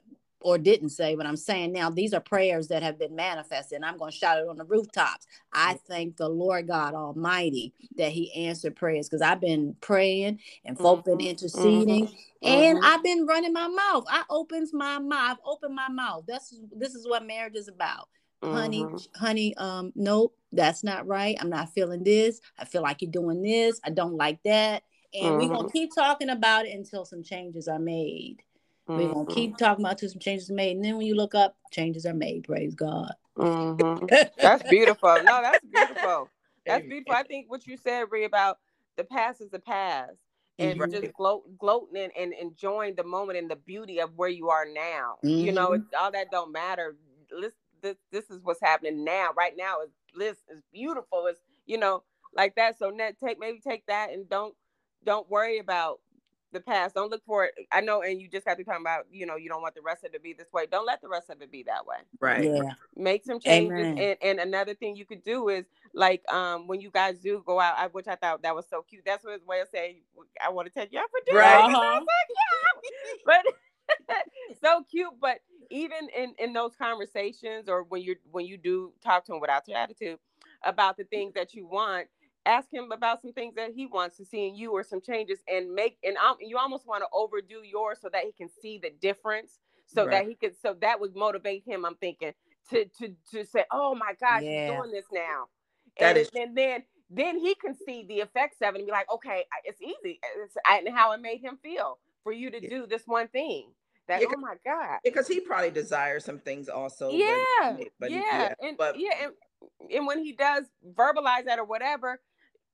or didn't say what i'm saying now these are prayers that have been manifested and i'm going to shout it on the rooftops i thank the lord god almighty that he answered prayers because i've been praying and folk been Mhm. interceding and Mhm. I've been running my mouth. I opens my mouth. I've opened my mouth. That's this is what marriage is about. Honey, Mhm. honey, um, nope, that's not right. I'm not feeling this. I feel like you're doing this. I don't like that. And we're gonna Mhm. keep talking about it until some changes are made. We're gonna Mhm. keep talking about till some changes are made. And then when you look up, changes are made. Praise God. Mhm. That's beautiful. No, that's beautiful. That's beautiful. I think what you said, Brie, about the past is the past. And just gloat, gloating and, and enjoying the moment and the beauty of where you are now. You know, Mhm. it's, all that don't matter. This, this, this is what's happening now. Right now is bliss. Is beautiful. It's you know like that. So net take maybe take that and don't don't worry about the past. Don't look for it. I know, and you just got to talk about, you know, you don't want the rest of it to be this way. Don't let the rest of it be that way. Right. Yeah. Make some changes. Amen. And, and another thing you could do is like um when you guys do go out, I, which I thought that was so cute. That's what his way of saying I want to take you out for dinner. Right. And I was like, yeah. But so cute. But even in in those conversations or when you're when you do talk to him without your attitude about the things that you want ask him about some things that he wants to see in you or some changes and make and um, you almost want to overdo yours so that he can see the difference so Right. that he could so that would motivate him i'm thinking to to to say oh my gosh Yeah. he's doing this now That and, is- and then then he can see the effects of it and be like okay it's easy it's, I, and how it made him feel for you to Yeah. do this one thing that Yeah, oh my god Because he probably desires some things also. but- yeah, but, yeah, and but yeah, and, and when he does verbalize that or whatever,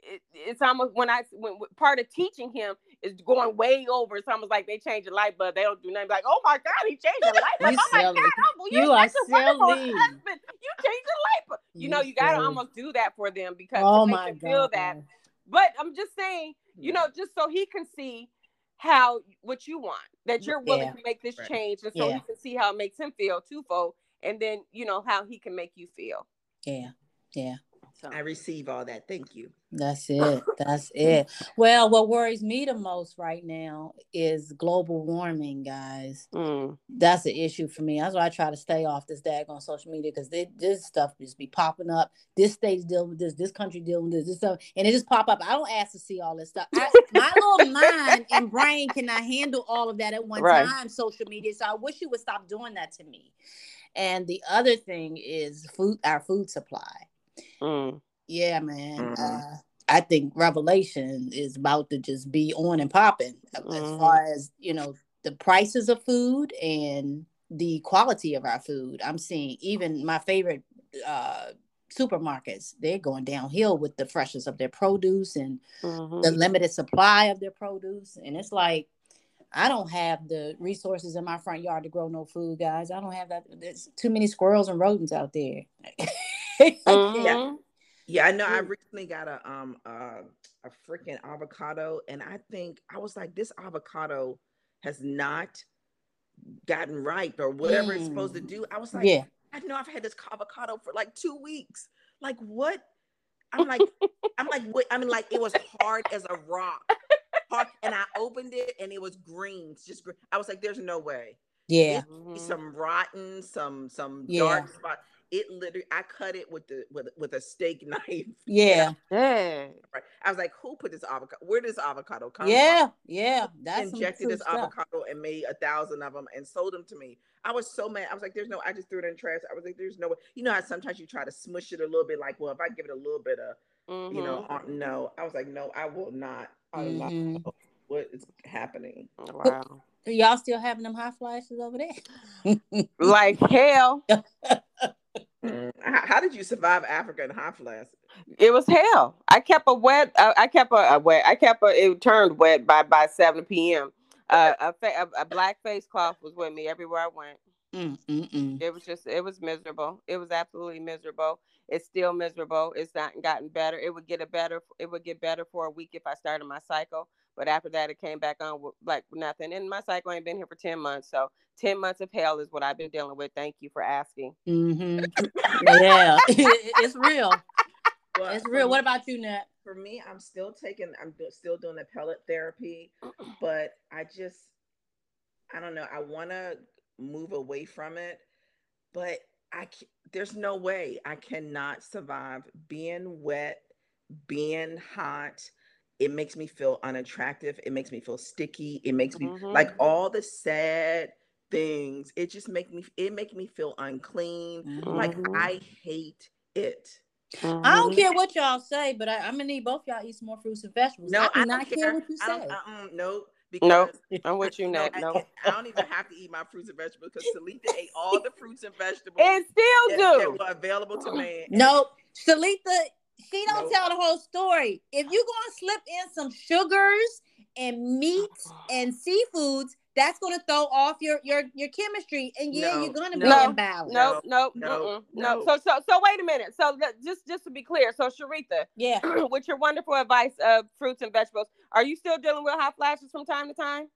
it, it's almost when I when when part of teaching him is going way over. It's almost like they change a light bulb. They don't do nothing. Like, oh my god, he changed the light bulb. You oh my silly. god, uncle, you, You are such a wonderful silly. husband. You changed the light bulb. You, know, You you gotta almost do that for them because Oh to make my them feel God. that. But I'm just saying, you hmm. know, just so he can see how what you want, that you're willing Yeah. to make this Right. change, and so Yeah. he can see how it makes him feel twofold, and then you know how he can make you feel. Yeah. Yeah. So I receive all that. Thank you. That's it. That's it. Well, what worries me the most right now is global warming, guys. mm, That's an issue for me. That's why I try to stay off this daggone social media because this stuff just be popping up. This state's dealing with this. This country dealing with this. This stuff, and it just pop up. I don't ask to see all this stuff. I, my little mind and brain cannot handle all of that at one Right. time. Social media. So I wish you would stop doing that to me. And the other thing is food. Our food supply. Mm, Yeah, man. Mhm. Uh, I think Revelation is about to just be on and popping as Mhm. far as you know the prices of food and the quality of our food. I'm seeing even my favorite uh, supermarkets they're going downhill with the freshness of their produce and mhm. the limited supply of their produce. And it's like I don't have the resources in my front yard to grow no food, guys. I don't have that. There's too many squirrels and rodents out there. Mhm. Yeah, I know. I Mm. recently got a um uh, a freaking avocado, and I think I was like, this avocado has not gotten ripe or whatever it's supposed to Mm. do. I was like, Yeah. I know I've had this avocado for like two weeks. Like what? I'm like, I'm like, what? I mean, like it was hard as a rock. Hard, and I opened it and it was green. it's Just green. I was like, there's no way. Yeah. Mhm. Some rotten, some some Yeah. dark spot. It literally, I cut it with the with with a steak knife. Yeah. Yeah. Right. I was like, who put this avocado? Where does avocado come Yeah. from? Yeah. That's Injected this stuff. avocado and made a thousand of them and sold them to me. I was so mad. I was like, there's no, I just threw it in trash. I was like, there's no way. You know how sometimes you try to smush it a little bit, like, well, if I give it a little bit of, you know, uh, no. I was like, no, I will not. I will not Mhm. know what is happening. Wow. Y'all still having them hot flashes over there? Like hell. Mm. How, how did you survive Africa and hot flash? It was hell. I kept a wet. Uh, I kept a, a wet. I kept a. It turned wet by by seven p.m. Uh, a, fa- a a black face cloth was with me everywhere I went. Mm, mm, mm. It was just. It was miserable. It was absolutely miserable. It's still miserable. It's not gotten better. It would get a better. It would get better for a week if I started my cycle. But after that, it came back on with, like nothing. And my cycle ain't been here for ten months. So ten months of hell is what I've been dealing with. Thank you for asking. Mhm. Yeah, it's real. Well, It's real. me- What about you, Nat? for me, I'm still taking, I'm do- still doing the pellet therapy, but I just, I don't know. I want to move away from it, but I, there's no way I cannot survive being wet, being hot. It makes me feel unattractive. It makes me feel sticky. It makes me Mhm. like all the sad things. It just make me, it make me feel unclean. Like Mhm. I hate it. I don't care what y'all say, but I, I'm gonna need both y'all eat some more fruits and vegetables. No, I I, do don't care. care what you I say. don't, uh-uh, no, Nope. because I'm with you, no, Nat. I, No. I don't even have to eat my fruits and vegetables because Salita ate all the fruits and vegetables And still that, do. that were available to me. Nope. Shalita, she don't Nope. tell the whole story. If you're gonna slip in some sugars and meats and seafoods, that's going to throw off your your your chemistry, and yeah, No, you're going to no, be no, imbalanced. No, no, no, no, no. no. So, so, so, wait a minute. So, that, just, just to be clear, so Sharitha, Yeah. with your wonderful advice of fruits and vegetables, are you still dealing with hot flashes from time to time?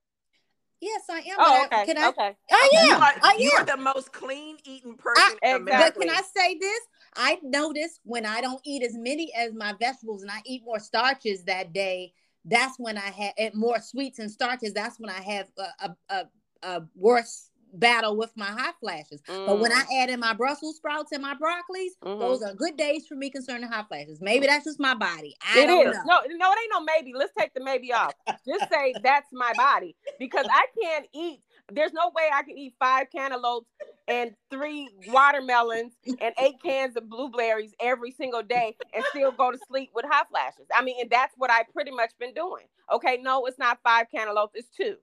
Yes, I am. Oh, but I- okay, Can I? okay. I You am. are, I you am. are the most clean eating person I- in Exactly. America. But can I say this? I notice when I don't eat as many as my vegetables and I eat more starches that day, that's when I have more sweets and starches. That's when I have a, a, a, a worse battle with my hot flashes. But when I Mm, add in my Brussels sprouts and my broccolis, mhm. those are good days for me concerning hot flashes. Maybe that's just my body. I It don't is. know. No, no, it ain't no maybe. Let's take the maybe off. Just say that's my body because I can't eat. There's no way I can eat five cantaloupes and three watermelons and eight cans of blueberries every single day and still go to sleep with hot flashes. I mean, and that's what I pretty much been doing. Okay, no, it's not five cantaloupes, it's two.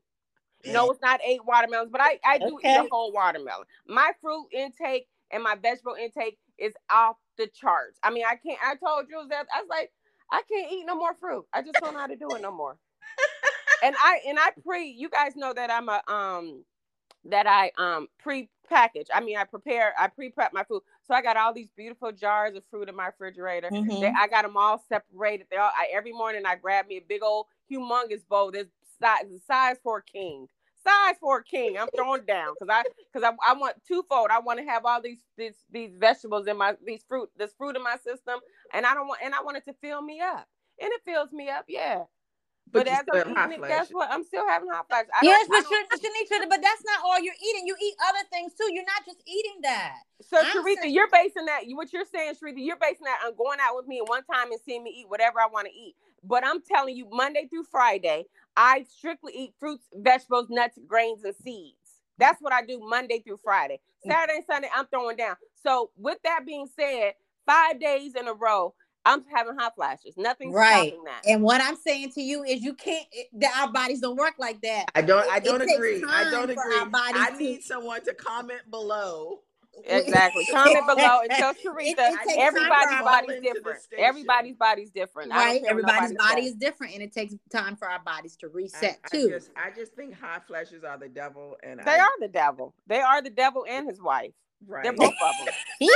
No, it's not eight watermelons, but I, I do eat a whole watermelon. My fruit intake and my vegetable intake is off the charts. I mean, I can't. I told you that I was like, I can't eat no more fruit. I just don't know how to do it no more. and I and I pre. You guys know that I'm a um that I um pre-package. I mean, I prepare. I pre-prep my food. So I got all these beautiful jars of fruit in my refrigerator. Mhm. They, I got them all separated. They all. I, every morning I grab me a big old humongous bowl. This size size for a king. Size for a king. I'm throwing down because I because I, I want twofold. I want to have all these these these vegetables in my these fruit this fruit in my system, and I don't want and I want it to fill me up, and it fills me up. Yeah. But, But as still I'm have hot eating it, guess what? I'm still having hot flashes. I Yes, don't- I but don't- Shani- Shaniqua, but that's not all you're eating. You eat other things too. You're not just eating that. So I'm saying- you're basing that you what you're saying, Sharitha, you're basing that on going out with me one time and seeing me eat whatever I want to eat. But I'm telling you, Monday through Friday, I strictly eat fruits, vegetables, nuts, grains, and seeds. That's what I do Monday through Friday. Mm. Saturday and Sunday, I'm throwing down. So with that being said, five days in a row, I'm having hot flashes. Nothing's Right. stopping that. And what I'm saying to you is, you can't. It, that our bodies don't work like that. I don't. I It- it don't agree. I don't agree. our bodies I to- need someone to comment below. Exactly. Comment below and tell It- Sharitha. it takes time for Everybody's body's bodies to the different. Everybody's body's different. Right. Everybody's body is different, and it takes time for our bodies to reset I too. just, I just think high flashes are the devil, and They I, are the devil. They are the devil and his wife. right. They're both of them.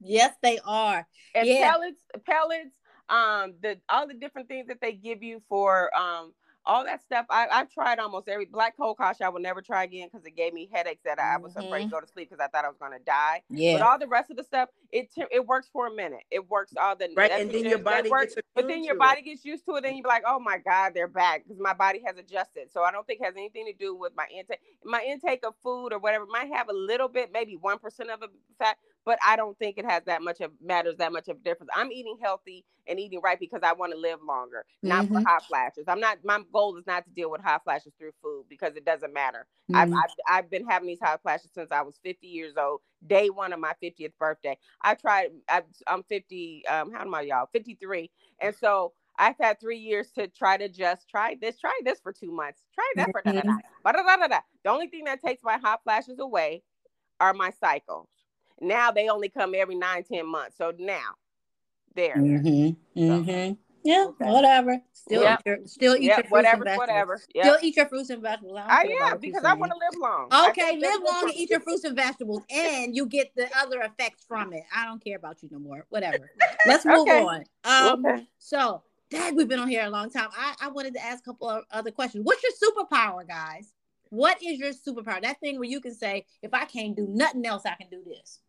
yes, they are. And Yeah. pellets, pellets, um, the all the different things that they give you for um all that stuff. I, I've tried almost every black cohosh. I will never try again because it gave me headaches that I, I was afraid mm-hmm. to go to sleep because I thought I was gonna die. Yeah. But all the rest of the stuff, it it works for a minute. It works all the Right, and then your body works, gets But then your to body gets used to it, and you're like, oh my god, they're back because my body has adjusted. So I don't think it has anything to do with my intake. My intake of food or whatever might have a little bit, maybe one percent of a fat, but I don't think it has that much of matters that much of a difference. I'm eating healthy and eating right because I want to live longer, not for Mhm. hot flashes. I'm not. My goal is not to deal with hot flashes through food because it doesn't matter. I've, Mhm. I've I've been having these hot flashes since I was 50 years old. Day one of my 50th birthday. I tried. I, I'm 50. Um, how am I, y'all? 53. And so I've had three years to try to just try this, try this for two months, try that for da da da. da, da, da, da. The only thing that takes my hot flashes away are my cycles. Now they only come every nine, ten months. So now, there. Mm-hmm. Mm-hmm. Yeah, Okay. whatever. Still Yep. eat your still eat your Yep, fruits whatever, and vegetables. whatever. Still Yep. eat your fruits and vegetables. I, I don't care about am because I want to live long. Okay, live long for and eat your fruits and vegetables, and you get the other effects from it. I don't care about you no more. Whatever. Let's move Okay. on. Um, Okay. so Dad, we've been on here a long time. I, I wanted to ask a couple of other questions. What's your superpower, guys? What is your superpower? That thing where you can say, if I can't do nothing else, I can do this.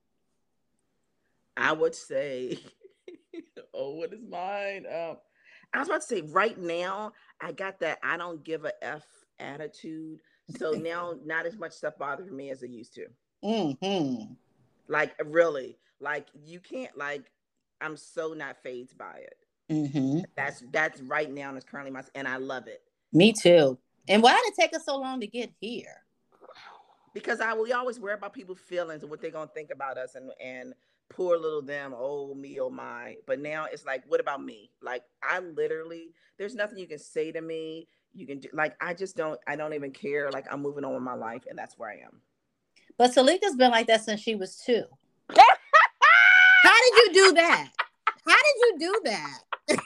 I would say, oh, what is mine? Um, I was about to say, right now, I got that I don't give a F attitude. So now, not as much stuff bothers me as it used to. Mm-hmm. Like, really, like, you can't, like, I'm so not phased by it. Mm-hmm. That's that's right now, and it's currently my, and I love it Me too. And why did it take us so long to get here? because I we always worry about people's feelings and what they're gonna think about us, and and poor little them, oh me, oh my. But now it's like, what about me? Like, I literally, there's nothing you can say to me. You can do like I just don't I don't even care. Like I'm moving on with my life, and that's where I am. But Salika's been like that since she was two. How did you do that? How did you do that?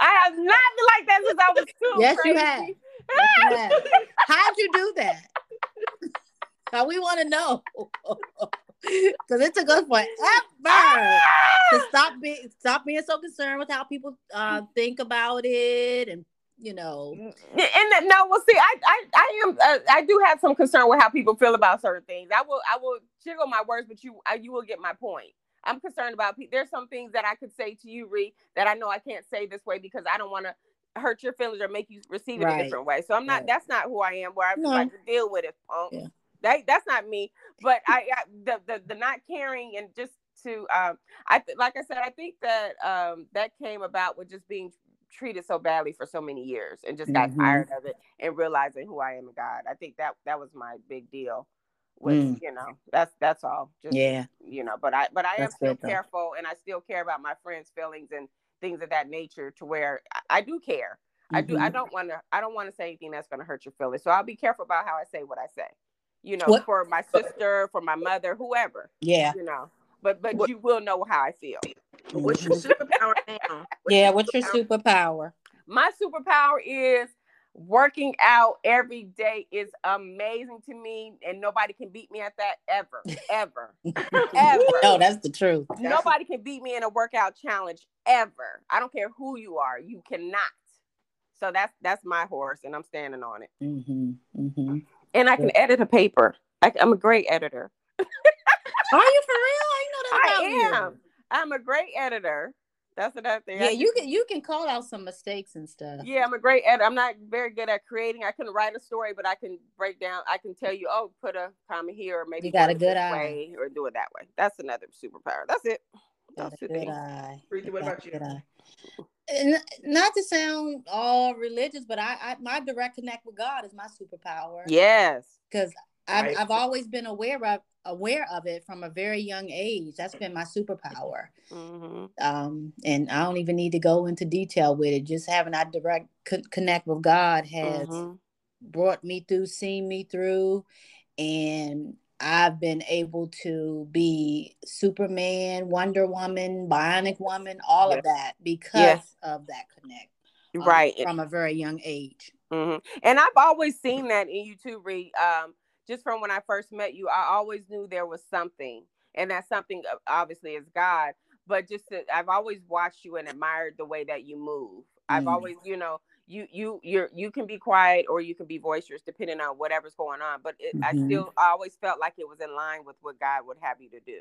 I have not been like that since I was two. Yes, you crazy. have. How'd you do that? Now we want to know. Because it took us forever to stop being stop being so concerned with how people uh, think about it and you know. And no, well, see, I I, I am uh, I do have some concern with how people feel about certain things. I will I will jiggle my words, but you uh, you will get my point. I'm concerned about. There's some things that I could say to you, Ree, that I know I can't say this way because I don't want to hurt your feelings or make you receive it right. a different way. So I'm not. That's not who I am. Where I'm no. like to deal with it, punk. Yeah. That that's not me. But I, I the, the the not caring and just to um I like I said I think that um that came about with just being treated so badly for so many years and just got mm-hmm. tired of it and realizing who I am in God. I think that that was my big deal. With mm. you know, that's that's all. Just, yeah. You know, but I but I that's am still careful and I still care about my friends' feelings and things of that nature to where I, I do care. Mm-hmm. I do I mm-hmm. don't want to I don't want to say anything that's gonna hurt your feelings. So I'll be careful about how I say what I say. You know, what? for my sister, for my mother, whoever. Yeah. You know. But but what? you will know how I feel. What's your superpower now? What's yeah, what's your superpower? My superpower is working out every day is amazing to me and nobody can beat me at that ever ever ever no that's the truth nobody can beat me in a workout challenge ever i don't care who you are you cannot so that's that's my horse and i'm standing on it mm-hmm, mm-hmm. And i can mm. edit a paper I, am a great editor are you for real i know that i am you. i'm a great editor that's another thing. Yeah, you can you can call out some mistakes and stuff. Yeah, I'm a great editor. I'm not very good at creating. I can write a story, but I can break down. I can tell you, oh, put a comma here, or maybe you got a good eye, or do it that way. That's another superpower. That's it. That's a good eye. what about you? Not to sound all religious, but I, I my direct connect with God is my superpower. Yes, because I've, I've always been aware of aware of it from a very young age. That's been my superpower. Mm-hmm. Um, and I don't even need to go into detail with it. Just having that direct co- connect with God has mm-hmm. brought me through, seen me through, and I've been able to be Superman, Wonder Woman, Bionic Woman, all yes. of that because yes. of that connect. Um, right. From a very young age. Mm-hmm. And I've always seen that in you too, Ree. Um, just from when I first met you, I always knew there was something, and that something uh, obviously is God. But just to, I've always watched you and admired the way that you move. I've mm. always, you know, you you you you can be quiet or you can be boisterous depending on whatever's going on. But it, mm-hmm. I still I always felt like it was in line with what God would have you to do.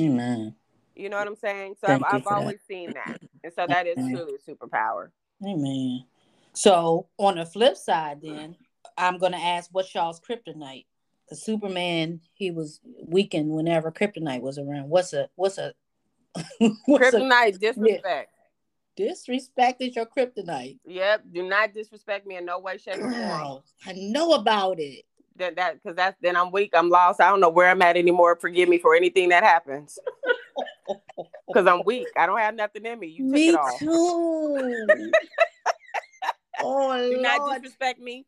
Amen. You know what I'm saying? So Thank I've, I've always that. seen that, and so that is truly a superpower. Amen. So on the flip side, then I'm going to ask, what's y'all's kryptonite? Superman, he was weakened whenever Kryptonite was around. What's a what's a what's Kryptonite a, disrespect? Yeah. Disrespect is your kryptonite. Yep. Do not disrespect me in no way, shape, or form. I know about it. That that because that's then I'm weak. I'm lost. I don't know where I'm at anymore. Forgive me for anything that happens. Because I'm weak. I don't have nothing in me. You took me it all. too. oh, Do Lord. not disrespect me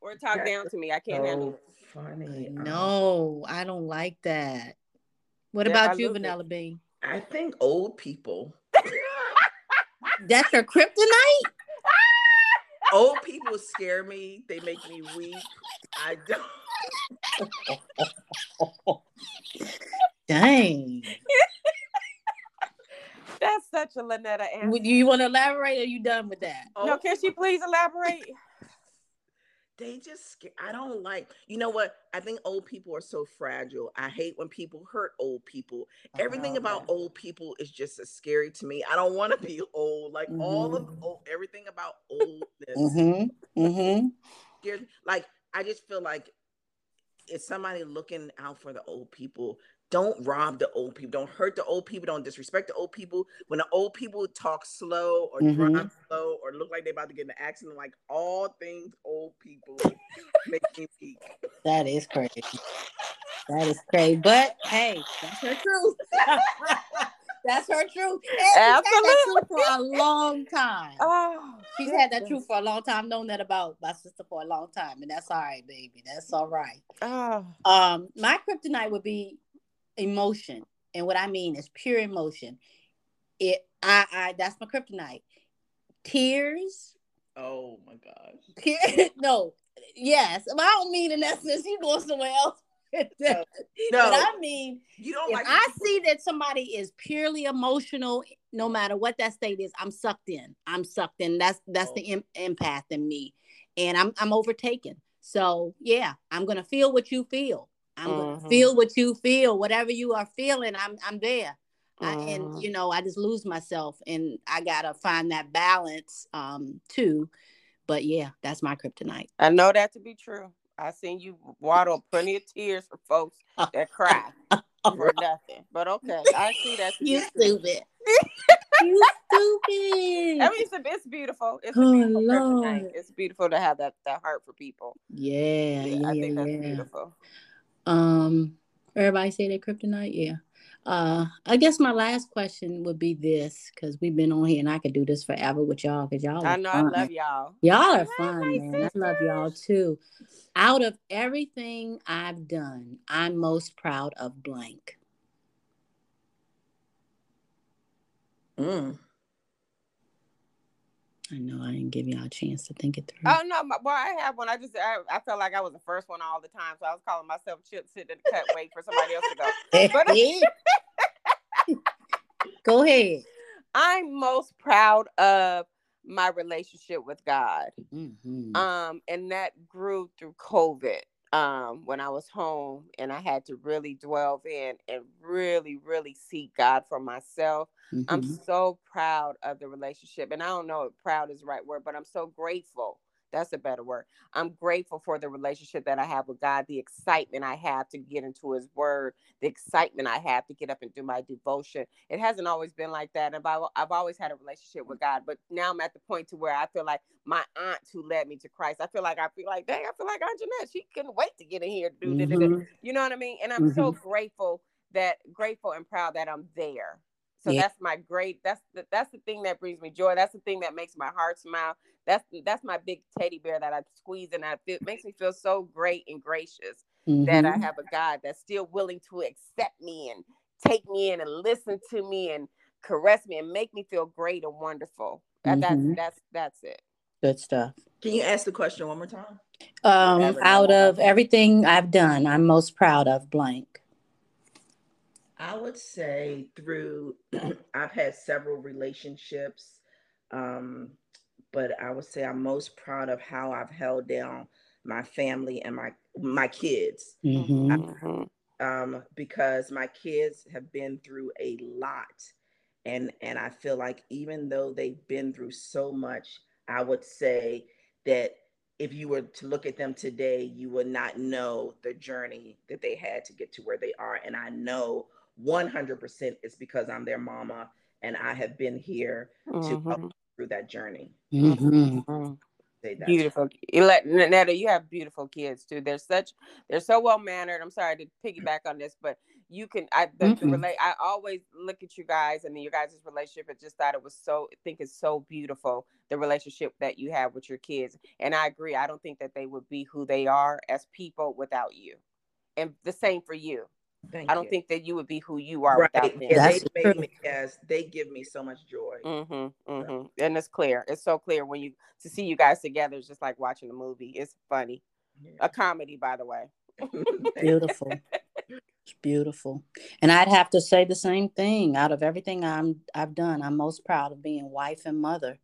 or talk down to me. I can't handle it funny. Um, no, I don't like that. What yeah, about I you, Vanilla Bean? I think old people. That's your kryptonite? old people scare me. They make me weak. I don't. Dang. That's such a Lynetta answer. Do you want to elaborate? Or are you done with that? Oh. No, can she please elaborate? They just i don't like you know what i think old people are so fragile i hate when people hurt old people everything about old people is just as scary to me i don't want to be old like mm-hmm. all of mm-hmm. old, everything about oldness mm-hmm. Mm-hmm. like i just feel like it's somebody looking out for the old people don't rob the old people. Don't hurt the old people. Don't disrespect the old people. When the old people talk slow or mm-hmm. drive slow or look like they're about to get in an accident, like all things old people make me weak. That is crazy. That is crazy. But hey, that's her truth. that's her truth. And Absolutely. for a long time. Oh, she's had that truth for a long time. Known that about my sister for a long time, and that's all right, baby. That's all right. Oh. Um, my kryptonite would be emotion. And what I mean is pure emotion. It I I that's my kryptonite. Tears, Oh my gosh. no, yes. I don't mean in that sense you going somewhere else. No. But I mean, You don't if like I see that somebody is purely emotional, no matter what that state is, I'm sucked in. I'm sucked in. That's that's Oh. the em- empath in me, and I'm I'm overtaken. So yeah, I'm gonna feel what you feel. I'm gonna Mhm. feel what you feel. Whatever you are feeling, I'm I'm there. I, Mhm. and you know, I just lose myself, and I gotta find that balance um too. But yeah, that's my kryptonite. I know that to be true. I seen you waddle plenty of tears for folks that cry for nothing. But okay, I see that. You stupid. you stupid. I mean, it's, a- it's beautiful. It's Oh, beautiful. Lord. It's beautiful to have that, that heart for people. Yeah, yeah, I think that's yeah. beautiful. Um, everybody say that kryptonite, yeah. Uh, I guess my last question would be this because we've been on here and I could do this forever with y'all because y'all. I are know. I love y'all. Y'all are fun, my man. I love y'all too. Out of everything I've done, I'm most proud of blank. Mm. I know I didn't give y'all a chance to think it through. Oh no, my, well, I have one. I just I, I felt like I was the first one all the time, so I was calling myself Chip sitting in the cut, wait for somebody else to go. But Go ahead. I'm most proud of my relationship with God. Mhm. Um, and that grew through COVID. Um, when I was home and I had to really delve in and really, really seek God for myself. I'm Mhm. so proud of the relationship. And I don't know if proud is the right word, but I'm so grateful. That's a better word. I'm grateful for the relationship that I have with God, the excitement I have to get into His Word, the excitement I have to get up and do my devotion. It hasn't always been like that. And I've, I've always had a relationship with God, but now I'm at the point to where I feel like my aunt who led me to Christ. I feel like I feel like, dang, I feel like Aunt Jeanette. She couldn't wait to get in here. To do. Mhm. You know what I mean? And I'm so grateful that grateful and proud that I'm there. So Yeah. that's my great. That's the, that's the thing that brings me joy. That's the thing that makes my heart smile. That's that's my big teddy bear that I squeeze and I feel makes me feel so great and gracious that I Mhm. have a God that's still willing to accept me and take me in and listen to me and caress me and make me feel great and wonderful. That, Mhm. That's that's that's it. Good stuff. Can you ask the question one more time? Um, out of everything I've done, I'm most proud of blank. I would say through I've had several relationships, um, but I would say I'm most proud of how I've held down my family and my my kids Mhm. Mhm. um, because my kids have been through a lot, and and I feel like even though they've been through so much, I would say that if you were to look at them today, you would not know the journey that they had to get to where they are, and I know 100% it's because I'm their mama and I have been here to help Mhm. through that journey. Mhm. Mhm. That. Beautiful. You Netta, you have beautiful kids too. They're such they're so well mannered. I'm sorry to piggyback on this, but you can I the, the Mm-mm. relate I always look at you guys and your guys' relationship and just thought it was so I think it's so beautiful the relationship that you have with your kids. And I agree. I don't think that they would be who they are as people without you. And the same for you. Thank I don't you. think that you would be who you are right. without them. Yeah, That's they true. me, yes, they give me so much joy. Mm-hmm, mm-hmm. And it's clear. It's so clear when you to see you guys together. It's just like watching a movie. It's funny. A comedy, by the way. Beautiful. It's beautiful. And I'd have to say the same thing. Out of everything I'm I've done, I'm most proud of being wife and mother.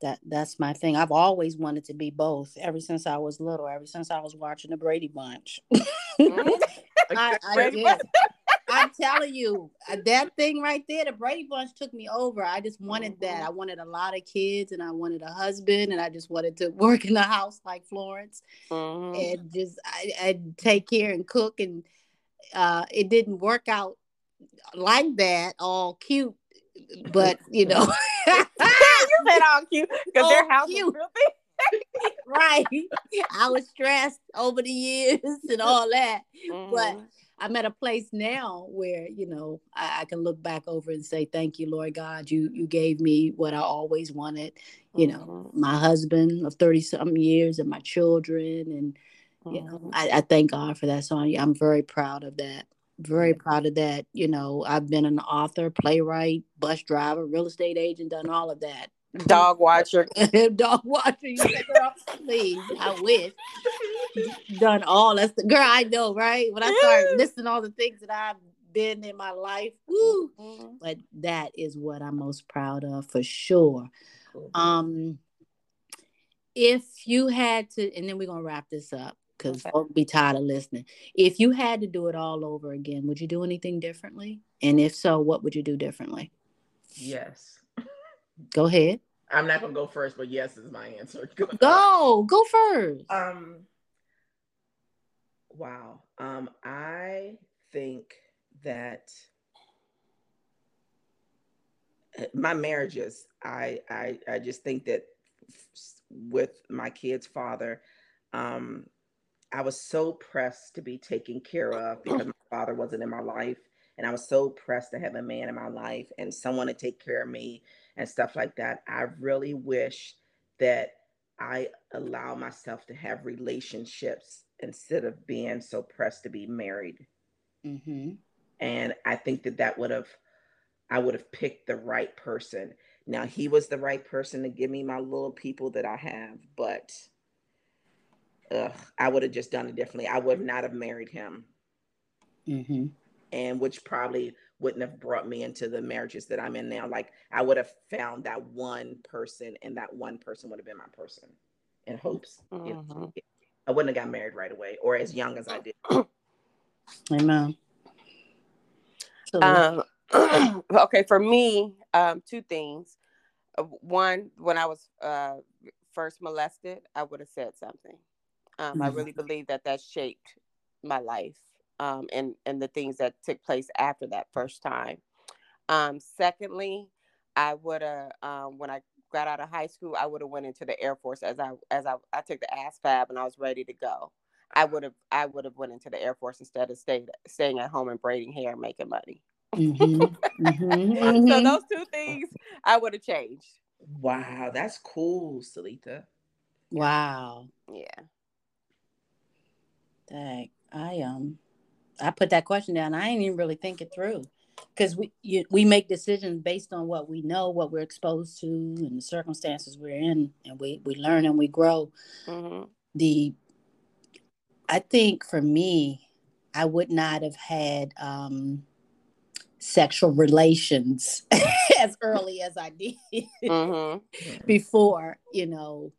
That that's my thing. I've always wanted to be both ever since I was little, ever since I was watching the Brady Bunch. Mhm. I, I did. I'm telling you, uh, that thing right there, the Brady Bunch took me over. I just wanted that. Mhm. I wanted a lot of kids and I wanted a husband and I just wanted to work in the house like Florence Mhm. and just I, I'd take care and cook and uh it didn't work out like that all cute but you know you said all cute because their house cute. is filthy. Right. I was stressed over the years and all that. But Mhm. i'm at a place now where you know I, I can look back over and say thank you lord god. You you gave me what i always wanted. You know Mhm. my husband of 30 some years and my children and you know Mhm. I, I thank god for that so I, i'm very proud of that. Very proud of that. You know i've been an author playwright bus driver real estate agent done all of that Dog watcher. dog watcher. You say, girl, please, I wish. Done all that's the girl I know, right? When I start listing all the things that I've been in my life, woo. Mm-hmm. But that is what I'm most proud of for sure. Cool. Um, if you had to, and then we're gonna wrap this up because okay. folks be tired of listening. If you had to do it all over again, would you do anything differently? And if so, what would you do differently? Yes. Go ahead. I'm not gonna go first, but yes is my answer. Go, go first. Um wow. Um I think that uh, my marriages, I I I just think that with my kid's father, um, I was so pressed to be taken care of because my father wasn't in my life. And I was so pressed to have a man in my life and someone to take care of me and stuff like that. I really wish that I allow myself to have relationships instead of being so pressed to be married. Mm-hmm. And I think that that would have, I would have picked the right person. Now, he was the right person to give me my little people that I have, but ugh, I would have just done it differently. I would not have married him. Mm-hmm and which probably wouldn't have brought me into the marriages that I'm in now. Like I would have found that one person, and that one person would have been my person in hopes. Mm-hmm. I wouldn't have got married right away or as young as I did. Amen. Um, okay, for me, um, two things. Uh, one, when I was uh, first molested, I would have said something. Um, mm-hmm. I really believe that that shaped my life um, and and the things that took place after that first time. Um, secondly, I would have um, when I got out of high school, I would have went into the Air Force as I as I, I took the ASVAB and I was ready to go. I would have I would have went into the Air Force instead of staying staying at home and braiding hair and making money. Mm-hmm. mm-hmm. so those two things I would have changed. Wow, that's cool, Salita. Wow. Yeah. Dang, I um I put that question down. I didn't even really think it through because we you, we make decisions based on what we know, what we're exposed to, and the circumstances we're in, and we we learn and we grow. Mm-hmm. The I think for me, I would not have had um, sexual relations as early as I did mm-hmm. before, you know,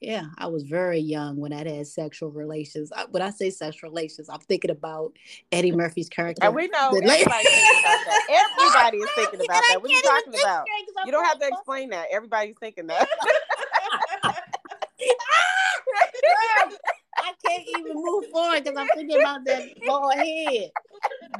yeah, I was very young when I had sexual relations. when I say sexual relations, I'm thinking about Eddie Murphy's character. And we know everybody's thinking about that. Everybody is thinking about that. What are you talking about? You don't have to explain that. Everybody's thinking that. I can't even move forward because I'm thinking about that bald head.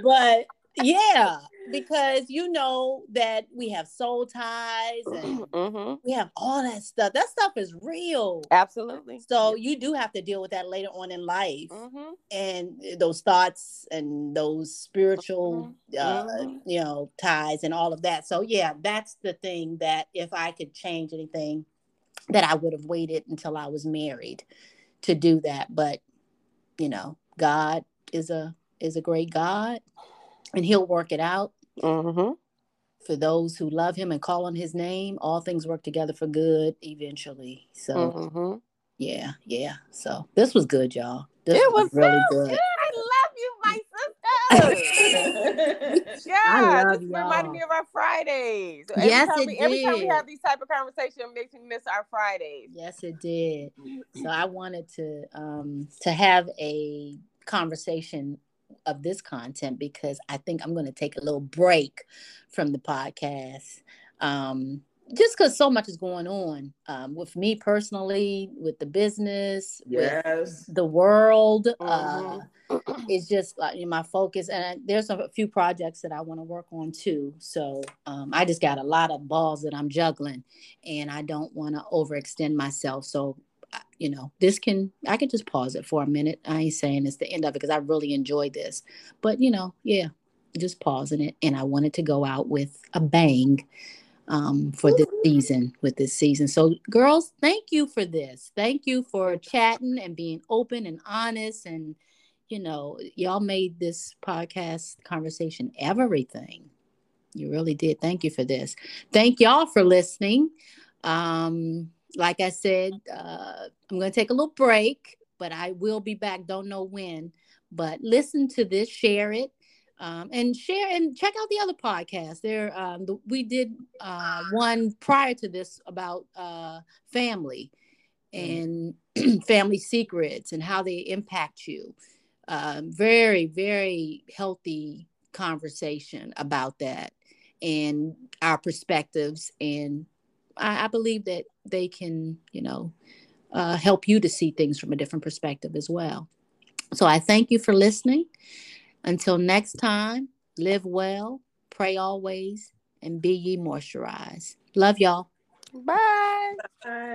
But yeah, because you know that we have soul ties and mm-hmm. we have all that stuff. That stuff is real. Absolutely. So you do have to deal with that later on in life, mm-hmm. and those thoughts and those spiritual, mm-hmm. uh, mm-hmm. you know, ties and all of that. So yeah, that's the thing that if I could change anything, that I would have waited until I was married to do that. But you know, God is a is a great God and he'll work it out. Mm-hmm. For those who love him and call on his name, all things work together for good eventually. So, mm-hmm. yeah, yeah. So this was good, y'all. This it was, was really so good. good. I love you, my sister. yeah, this y'all. reminded me of our Fridays. Every yes, it we, did. Every time we have these type of conversations, it makes me miss our Fridays. Yes, it did. So I wanted to um to have a conversation of this content because I think I'm going to take a little break from the podcast. Um, just because so much is going on um, with me personally, with the business, yes, the world. Uh, mm-hmm. Uh, it's just like you know, my focus, and I, there's a few projects that I want to work on too. So um, I just got a lot of balls that I'm juggling, and I don't want to overextend myself. So you know, this can, I can just pause it for a minute. I ain't saying it's the end of it because I really enjoyed this. But, you know, yeah, just pausing it. And I wanted to go out with a bang um, for this season, with this season. So, girls, thank you for this. Thank you for chatting and being open and honest. And, you know, y'all made this podcast conversation everything. You really did. Thank you for this. Thank y'all for listening. Um, like I said, uh, I'm going to take a little break, but I will be back. Don't know when, but listen to this, share it. Um, and share and check out the other podcasts. There, um, the, we did uh, one prior to this about uh, family and family secrets and how they impact you. Um, very, very healthy conversation about that and our perspectives. And I, I believe that they can, you know, uh, help you to see things from a different perspective as well. So I thank you for listening. Until next time, live well, pray always, and be ye moisturized. Love y'all. Bye. Bye.